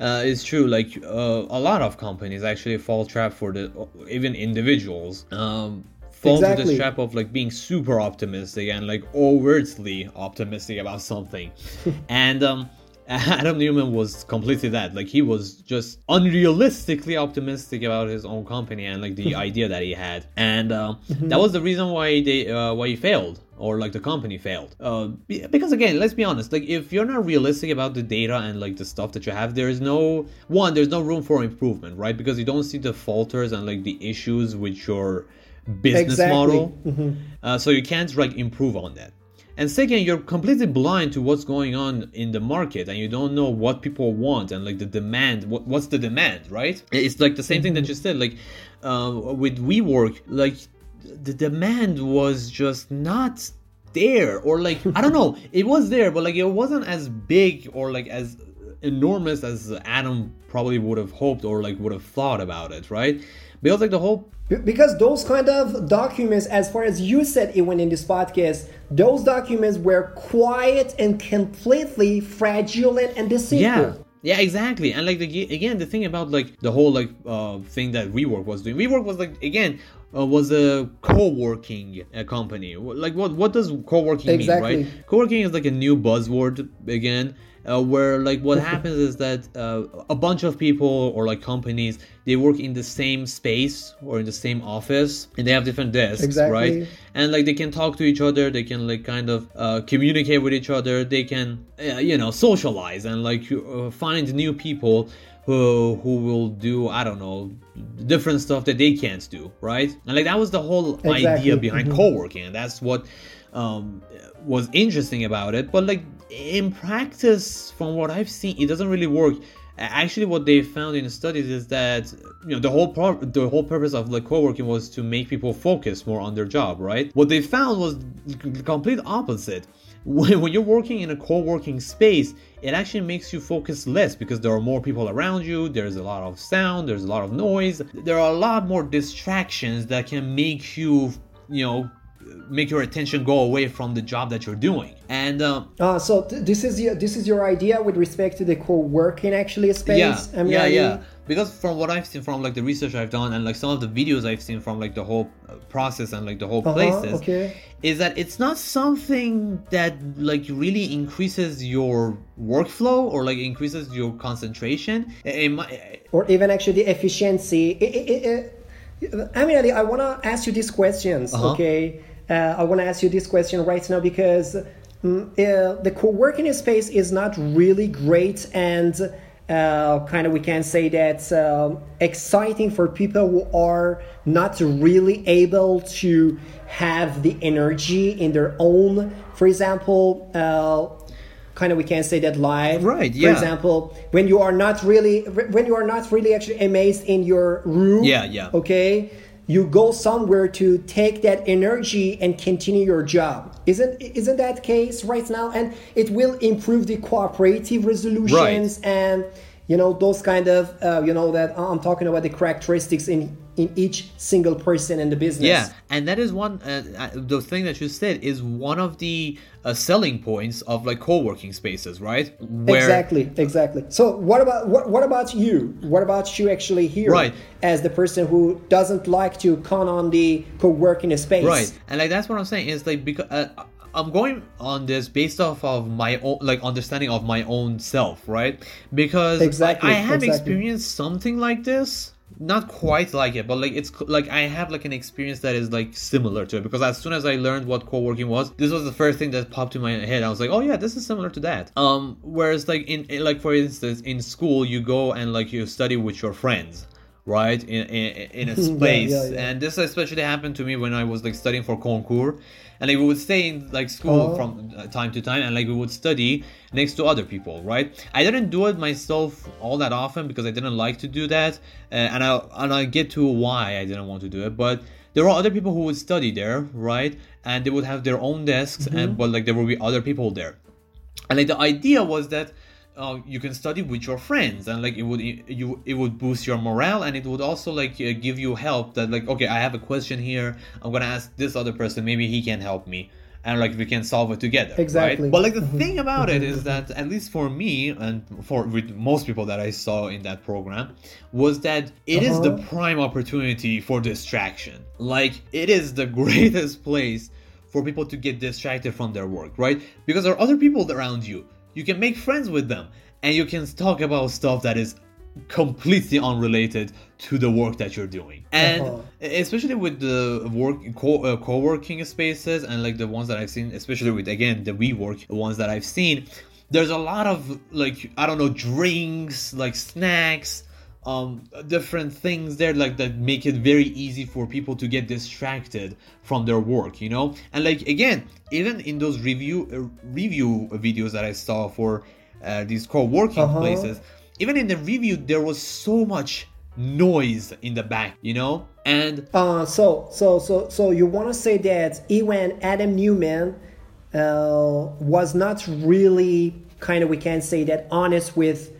uh, is true. Like uh, a lot of companies actually fall trap for the even individuals um, fall to Exactly. this trap of like being super optimistic and like overtly optimistic about something, and um. Adam Neumann was completely that. Like he was just unrealistically optimistic about his own company and like the idea that he had, and uh, that was the reason why they uh, why he failed or like the company failed. Uh, because again, let's be honest. Like if you're not realistic about the data and like the stuff that you have, there is no one. There's no room for improvement, right? Because you don't see the falters and like the issues with your business Exactly. model. Uh, so you can't like improve on that. And second, you're completely blind to what's going on in the market, and you don't know what people want and like the demand. What, what's the demand, right? It's like the same thing that you said. Like uh, with WeWork, like the demand was just not there, or like I don't know, it was there, but like it wasn't as big or like as enormous as Adam probably would have hoped or like would have thought about it, right? Because like the whole Because those kind of documents, as far as you said even in this podcast, those documents were quiet and completely fraudulent and deceitful. Yeah. Yeah, exactly. And like the, again, the thing about like the whole like uh thing that WeWork was doing. WeWork was like again uh, was a co-working uh, company. Like what what does co-working Exactly. mean, right? Co-working is like a new buzzword again. Uh, where like what happens is that uh, a bunch of people or like companies they work in the same space or in the same office and they have different desks Exactly. right and like they can talk to each other they can like kind of uh, communicate with each other they can uh, you know socialize and like uh, find new people who who will do i don't know different stuff that they can't do right? And like that was the whole Exactly. idea behind co-working. And that's what um, was interesting about it. But like in practice from what i've seen it doesn't really work. Actually what they found in the studies is that you know the whole pro- the whole purpose of like co-working was to make people focus more on their job right? What they found was the complete opposite. When, when you're working in a co-working space it actually makes you focus less because there are more people around you there's a lot of sound there's a lot of noise. There are a lot more distractions that can make you you know make your attention go away from the job that you're doing and um, Uh, so th- this is your this is your idea with respect to the co-working actually space. yeah yeah yeah because from what i've seen from like the research i've done and like some of the videos i've seen from like the whole uh, process and like the whole Uh-huh, places okay. is that it's not something that like really increases your workflow or like increases your concentration it, it or even actually the efficiency. I- I- mean, Ali, I want to ask you these questions, Uh-huh. okay? Uh, I want to ask you this question right now because mm, uh, the co-working space is not really great and uh, kind of we can say that um, exciting for people who are not really able to have the energy in their own for example uh, kind of we can say that live Right, yeah. for example when you are not really when you are not really actually amazed in your room Yeah, yeah. okay you go somewhere to take that energy and continue your job. Isn't isn't that case right now? And it will improve the cooperative resolutions and you know those kind of uh, you know that i'm talking about the characteristics in in each single person in the business Yeah, and that is one. Uh, uh, the thing that you said is one of the uh, selling points of like co-working spaces, right? Where exactly exactly so what about what, what about you what about you actually here Right. as the person who doesn't like to con on the co-working space right and like that's what i'm saying is like because uh, i'm going on this based off of my own like understanding of my own self right because I- Exactly, i, have exactly. experienced something like this not quite like it but like it's like i have like an experience that is like similar to it because as soon as i learned what co-working was this was the first thing that popped in my head. I was like oh yeah this is similar to that. Um whereas like in, in like for instance in school you go and like you study with your friends right in in, in a space yeah, yeah. and this especially happened to me when I was like studying for concours and like we would stay in like school Oh. from uh, time to time and like we would study next to other people right I didn't do it myself all that often because I didn't like to do that uh, and I and I get to why I didn't want to do it but there were other people who would study there right and they would have their own desks Mm-hmm. and but like there would be other people there and like the idea was that uh, you can study with your friends and like it would you it would boost your morale and it would also like uh, give you help that like okay i have a question here i'm gonna ask this other person maybe he can help me and like we can solve it together Exactly. right? but like the thing about it is that at least for me and for with most people that i saw in that program was that it is the Uh-huh. prime opportunity for distraction like it is the greatest place for people to get distracted from their work, right? Because there are other people around you. You can make friends with them and you can talk about stuff that is completely unrelated to the work that you're doing. And Uh-huh. especially with the work co- uh, co-working spaces and like the ones that I've seen, especially with again the WeWork ones that I've seen, there's a lot of like I don't know drinks, like snacks, um different things there like that make it very easy for people to get distracted from their work you know and like again even in those review uh, review videos that i saw for uh, these co-working Uh-huh. places even in the review there was so much noise in the back you know and Uh, so so so so you want to say that even Adam Neumann uh, was not really kind of we can say that honest with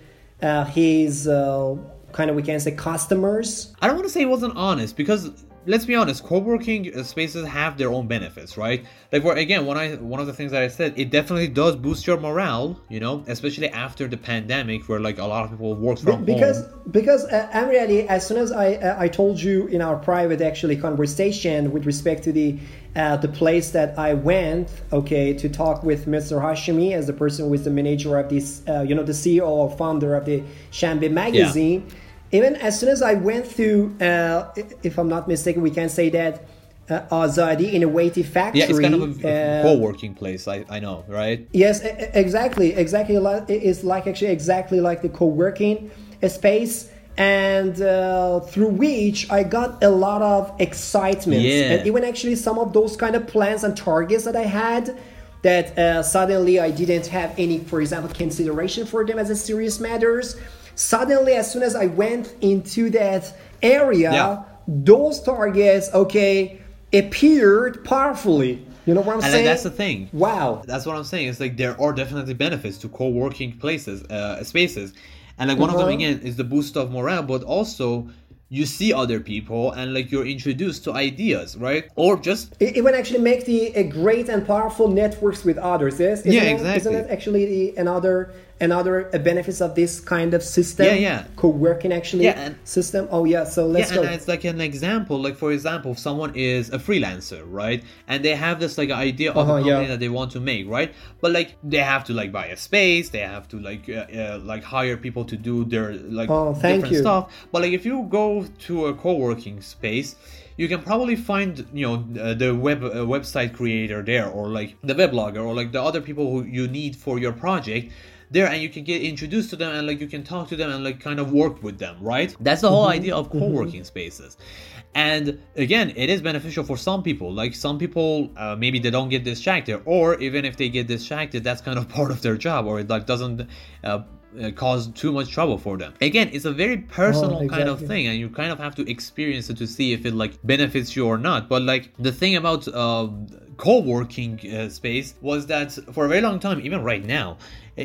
uh, his uh, kind of we can say customers. I don't want to say it wasn't honest because let's be honest, co-working uh, spaces have their own benefits, right? Like where again, one I one of the things that I said, it definitely does boost your morale, you know, especially after the pandemic where like a lot of people work from because home. because uh, I'm really as soon as I uh, I told you in our private actually conversation with respect to the uh, the place that I went okay to talk with Mr. Hashimi as the person who is the manager of this uh, you know the CEO or founder of the Shambi magazine even as soon as I went through uh, if I'm not mistaken we can say that uh, Azadi Innovative Factory Yeah, it's kind of a, a uh, co-working place. I, I know, right? Yes, exactly, exactly. It's like actually exactly like the co-working space, and uh, through which I got a lot of excitement, Yeah. and even actually some of those kind of plans and targets that I had. That uh, suddenly I didn't have any, for example, consideration for them as a serious matters. Suddenly, as soon as I went into that area, Yeah. those targets, okay, appeared powerfully. You know what I'm And saying? that's the thing. Wow. That's what I'm saying. It's like there are definitely benefits to co-working places, uh, spaces, and like one of them Uh-huh. again is the boost of morale, but also you see other people and like you're introduced to ideas, right? Or just It, it would actually make the a great and powerful networks with others. Yes, isn't Yeah, it- exactly. Isn't it actually the, another another benefits of this kind of system. Yeah, yeah. Co-working actually Yeah, and- system. Oh yeah. So let's yeah, go. and it's like an example. Like for example, if someone is a freelancer, right, and they have this like idea of Uh-huh, a company yeah. that they want to make, right, but like they have to like buy a space, they have to like uh, uh, like hire people to do their like Oh, thank different you. stuff. But like if you go to a co-working space. You can probably find, you know, uh, the web uh, website creator there, or like the weblogger, or like the other people who you need for your project there and you can get introduced to them and like you can talk to them and like kind of work with them right? That's the whole idea of co-working spaces. And again it is beneficial for some people. Like some people uh, maybe they don't get distracted or even if they get distracted that's kind of part of their job or it like doesn't uh, uh, cause too much trouble for them. Again it's a very personal kind of thing and you kind of have to experience it to see if it like benefits you or not. But like the thing about uh, co-working uh, space was that for a very long time even right now it,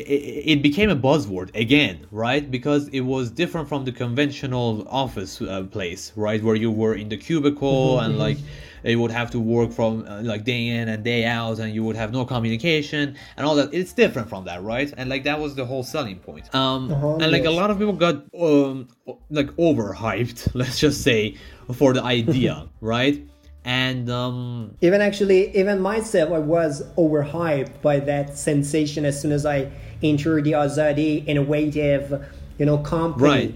it became a buzzword again right? Because it was different from the conventional office uh, place right? Where you were in the cubicle and like you would have to work from uh, like day in and day out and you would have no communication and all that. It's different from that right? And like that was the whole selling point. Um Uh-huh, and like a lot of people got um like overhyped let's just say for the idea right and um even actually, even myself, I was overhyped by that sensation as soon as I entered the Azadi innovative, you know, company. Right.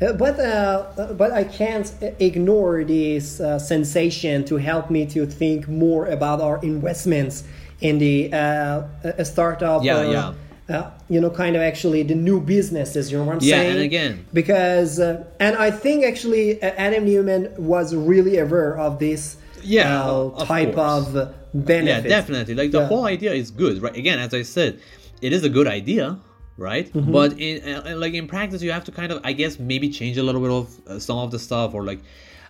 Uh, But uh, but I can't ignore this uh, sensation to help me to think more about our investments in the uh, a startup. Yeah, uh, yeah. Uh, you know, kind of actually the new businesses. You know what I'm Yeah, saying? and again- because uh, and I think actually uh, Adam Neumann was really aware of this. Yeah, uh, of type course. of benefit. Yeah, definitely. Like the Yeah. whole idea is good, right? Again, as I said, it is a good idea, right? Mm-hmm. But in uh, like in practice, you have to kind of, I guess, maybe change a little bit of uh, some of the stuff, or like,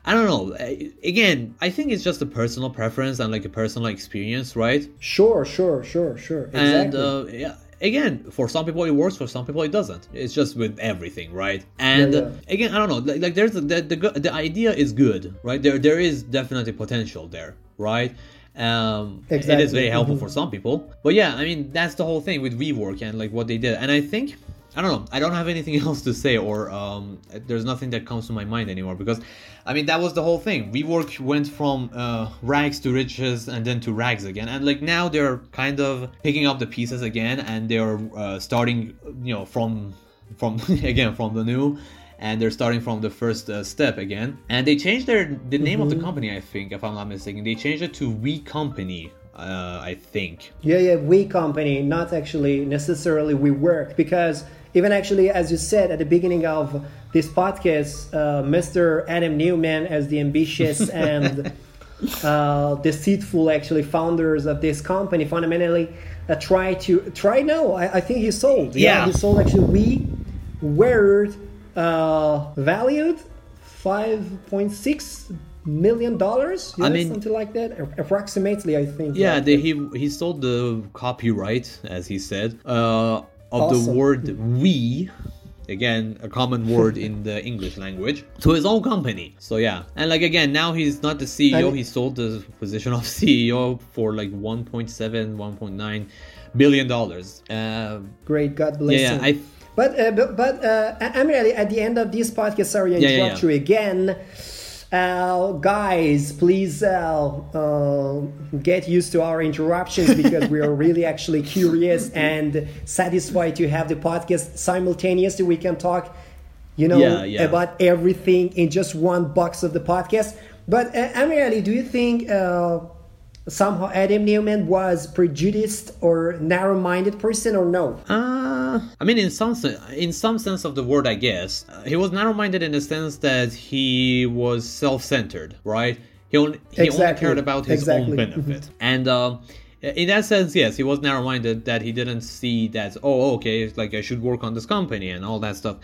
I don't know. Uh, Again, I think it's just a personal preference and like a personal experience, right? Sure, sure, sure, sure. Exactly. And uh, yeah, again, for some people it works, for some people it doesn't. It's just with everything, right? And Yeah, uh, again, I don't know. Like, like there's the, the the the idea is good, right? There there is definitely potential there, right? Um, it Exactly. is very helpful for some people, but yeah, I mean that's the whole thing with WeWork and like what they did. And I think I don't know. I don't have anything else to say, or um, there's nothing that comes to my mind anymore because, I mean, that was the whole thing. WeWork went from uh, rags to riches and then to rags again, and like now they're kind of picking up the pieces again, and they're uh, starting, you know, from from again from the new. And they're starting from the first uh, step again, and they changed their the name of the company. I think, if I'm not mistaken, they changed it to We Company. Uh, I think. Yeah, yeah, we company, not actually necessarily WeWork. Because even actually, as you said at the beginning of this podcast, uh, Mr. Adam Neumann, as the ambitious and uh, deceitful actually founders of this company, fundamentally uh, try to try. No, I, I think he sold. Yeah. he sold. Actually, we were uh, valued five point six million dollars. I mean- something like that, approximately. I think. Yeah, they, he he sold the copyright, as he said, uh, of the word "we." Again, a common word in the English language to his own company. So yeah, and like again, now he's not the CEO. And- he sold the position of CEO for like 1.7, 1.9 billion dollars. Uh, Great, God bless yeah, him. I But uh, but, but uh, I'm really at the end of this podcast. Sorry, I Yeah, yeah, interrupt yeah. you again. Uh, guys, please uh, uh, get used to our interruptions because we are really actually curious and satisfied to have the podcast simultaneously. We can talk, you know, Yeah, yeah. about everything in just one box of the podcast. But uh, Amir Ali, do you think uh, somehow Adam Neumann was prejudiced or narrow-minded person or no? Uh, I mean, in some in some sense of the word, I guess uh, he was narrow-minded in the sense that he was self-centered, right? He only he only cared about his Exactly. own benefit, and um, in that sense, yes, he was narrow-minded that he didn't see that. Oh, okay, like I should work on this company and all that stuff.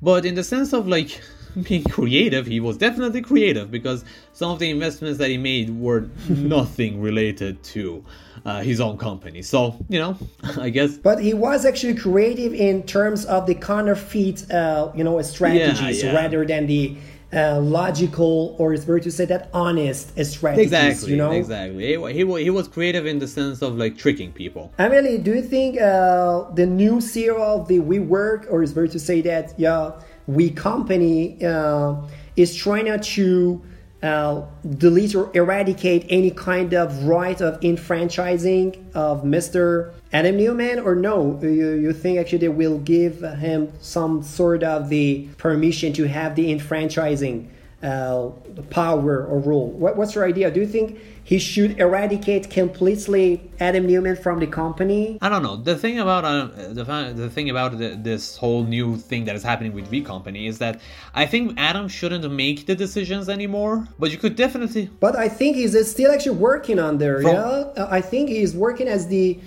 But in the sense of like being creative, he was definitely creative because some of the investments that he made were nothing related to uh, his own company. So you know, I guess But he was actually creative in terms of the counterfeit, uh, you know, strategies yeah. rather than the uh, logical or it's better to say that honest strategies. Exactly. You know. Exactly. He, he, he was creative in the sense of like tricking people. Emily, do you think uh, the new CEO of the WeWork, or is better to say that, yeah, We Company uh, is trying to uh, delete or eradicate any kind of right of enfranchising of Mr. Adam Neumann, or no? You, you think actually they will give him some sort of the permission to have the enfranchising uh, power or rule? What, what's your idea? Do you think he should eradicate completely Adam Neumann from the company? I don't know. The thing about uh, the the thing about the, this whole new thing that is happening with V Company is that I think Adam shouldn't make the decisions anymore. But you could definitely But I think he's still actually working on there. From- yeah, Uh, I think he's working as the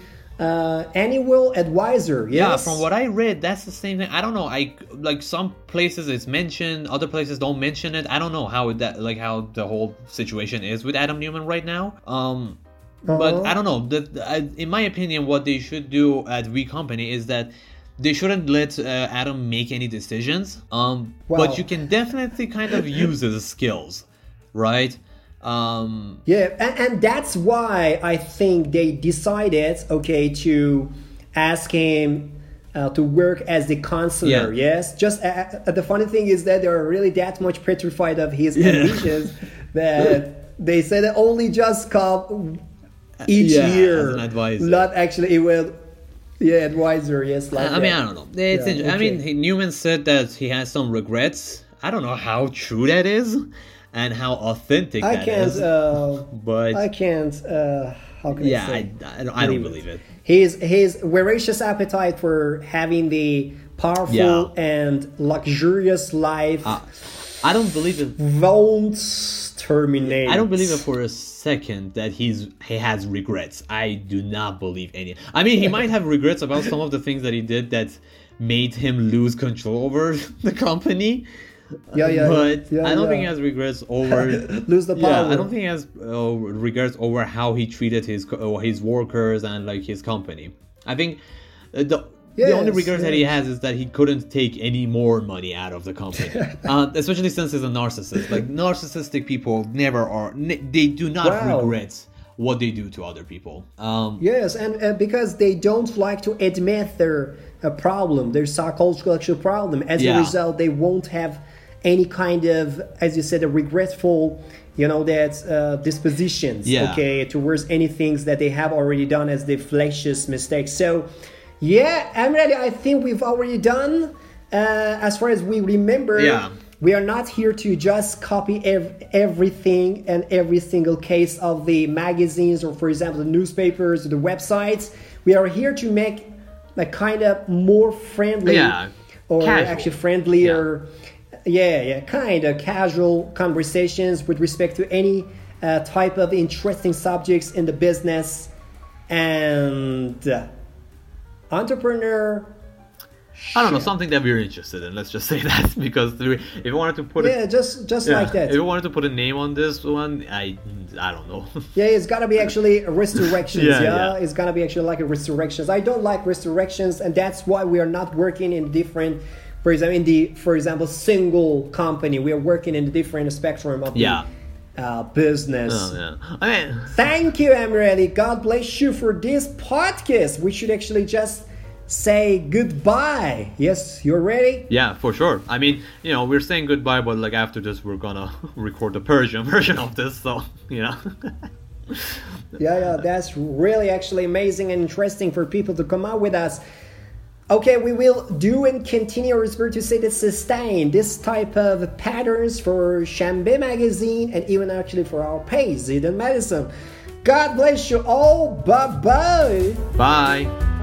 uh, annual advisor. Yes. Yeah, from what I read, that's the same thing. I don't know. I like some places it's mentioned, other places don't mention it. I don't know how that like how the whole situation is with Adam Neumann right now. Um, but Uh-huh. I don't know. The, the- I, in my opinion, what they should do at We Company is that they shouldn't let uh, Adam make any decisions. Um, but you can definitely kind of use his skills, right? Um, Yeah, and, and that's why I think they decided, okay, to ask him uh, to work as the counselor. Yeah. Yes, just uh, uh, the funny thing is that they're really that much petrified of his Yeah. ambitions that they said that only just come each Yeah, year, as an advisor. not actually it will. Yeah, advisor. Yes, like I mean, that. I don't know. It's Yeah, inter- I mean, Neumann said that he has some regrets. I don't know how true that is and how authentic I that can't. is. Uh, but I can't. Uh, how can yeah, I say? I, I don't, I don't believe it. His his voracious appetite for having the powerful Yeah. and luxurious life Uh, I don't believe it. won't terminate. I don't believe it for a second that he's he has regrets. I do not believe any. I mean, he might have regrets about some of the things that he did that made him lose control over the company. Yeah, yeah, But yeah, I don't think he has regrets over Lose the power. Yeah. I don't think he has uh, regrets over how he treated his uh, his workers and like his company. I think uh, the the only Yes, regrets that he has is that he couldn't take any more money out of the company. uh, especially since he's a narcissist. Like narcissistic people never are. They do not Wow. regret what they do to other people. Um, Yes, and uh, because they don't like to admit their uh, problem, their psychological problem. As a result, they won't have any kind of, as you said, a regretful, you know, that uh, dispositions. Yeah. Okay, towards any things that they have already done as the fleshless mistakes. So, yeah, I'm ready. I think we've already done. Uh, as far as we remember, Yeah. we are not here to just copy ev- everything and every single case of the magazines or, for example, the newspapers or the websites. We are here to make a kind of more friendly Yeah, or casual. actually friendlier, yeah, yeah, yeah, kind of casual conversations with respect to any uh, type of interesting subjects in the business and uh, entrepreneur. I don't know something that we're interested in. Let's just say that because if you wanted to put Yeah, it, just just yeah, like that. if you wanted to put a name on this one, I I don't know. Yeah, it's gotta be actually resurrections. Yeah, yeah, yeah. it's gotta be actually like a resurrections. I don't like resurrections, and that's why we are not working in different. For example, in the for example single company, we are working in the different spectrum of Yeah. the uh, business. Oh, yeah. I mean, Thank you, Amir Ali. God bless you for this podcast. We should actually just say goodbye. Yes, you're ready. Yeah, for sure. I mean, you know, we're saying goodbye, but like after this, we're gonna record the Persian version of this, so you know. Yeah, yeah, that's really actually amazing and interesting for people to come out with us. Okay, we will do and continue, or spirit to say that sustain this type of patterns for Shambe magazine and even actually for our page, Zidane Medicine. God bless you all. Bye bye. Bye.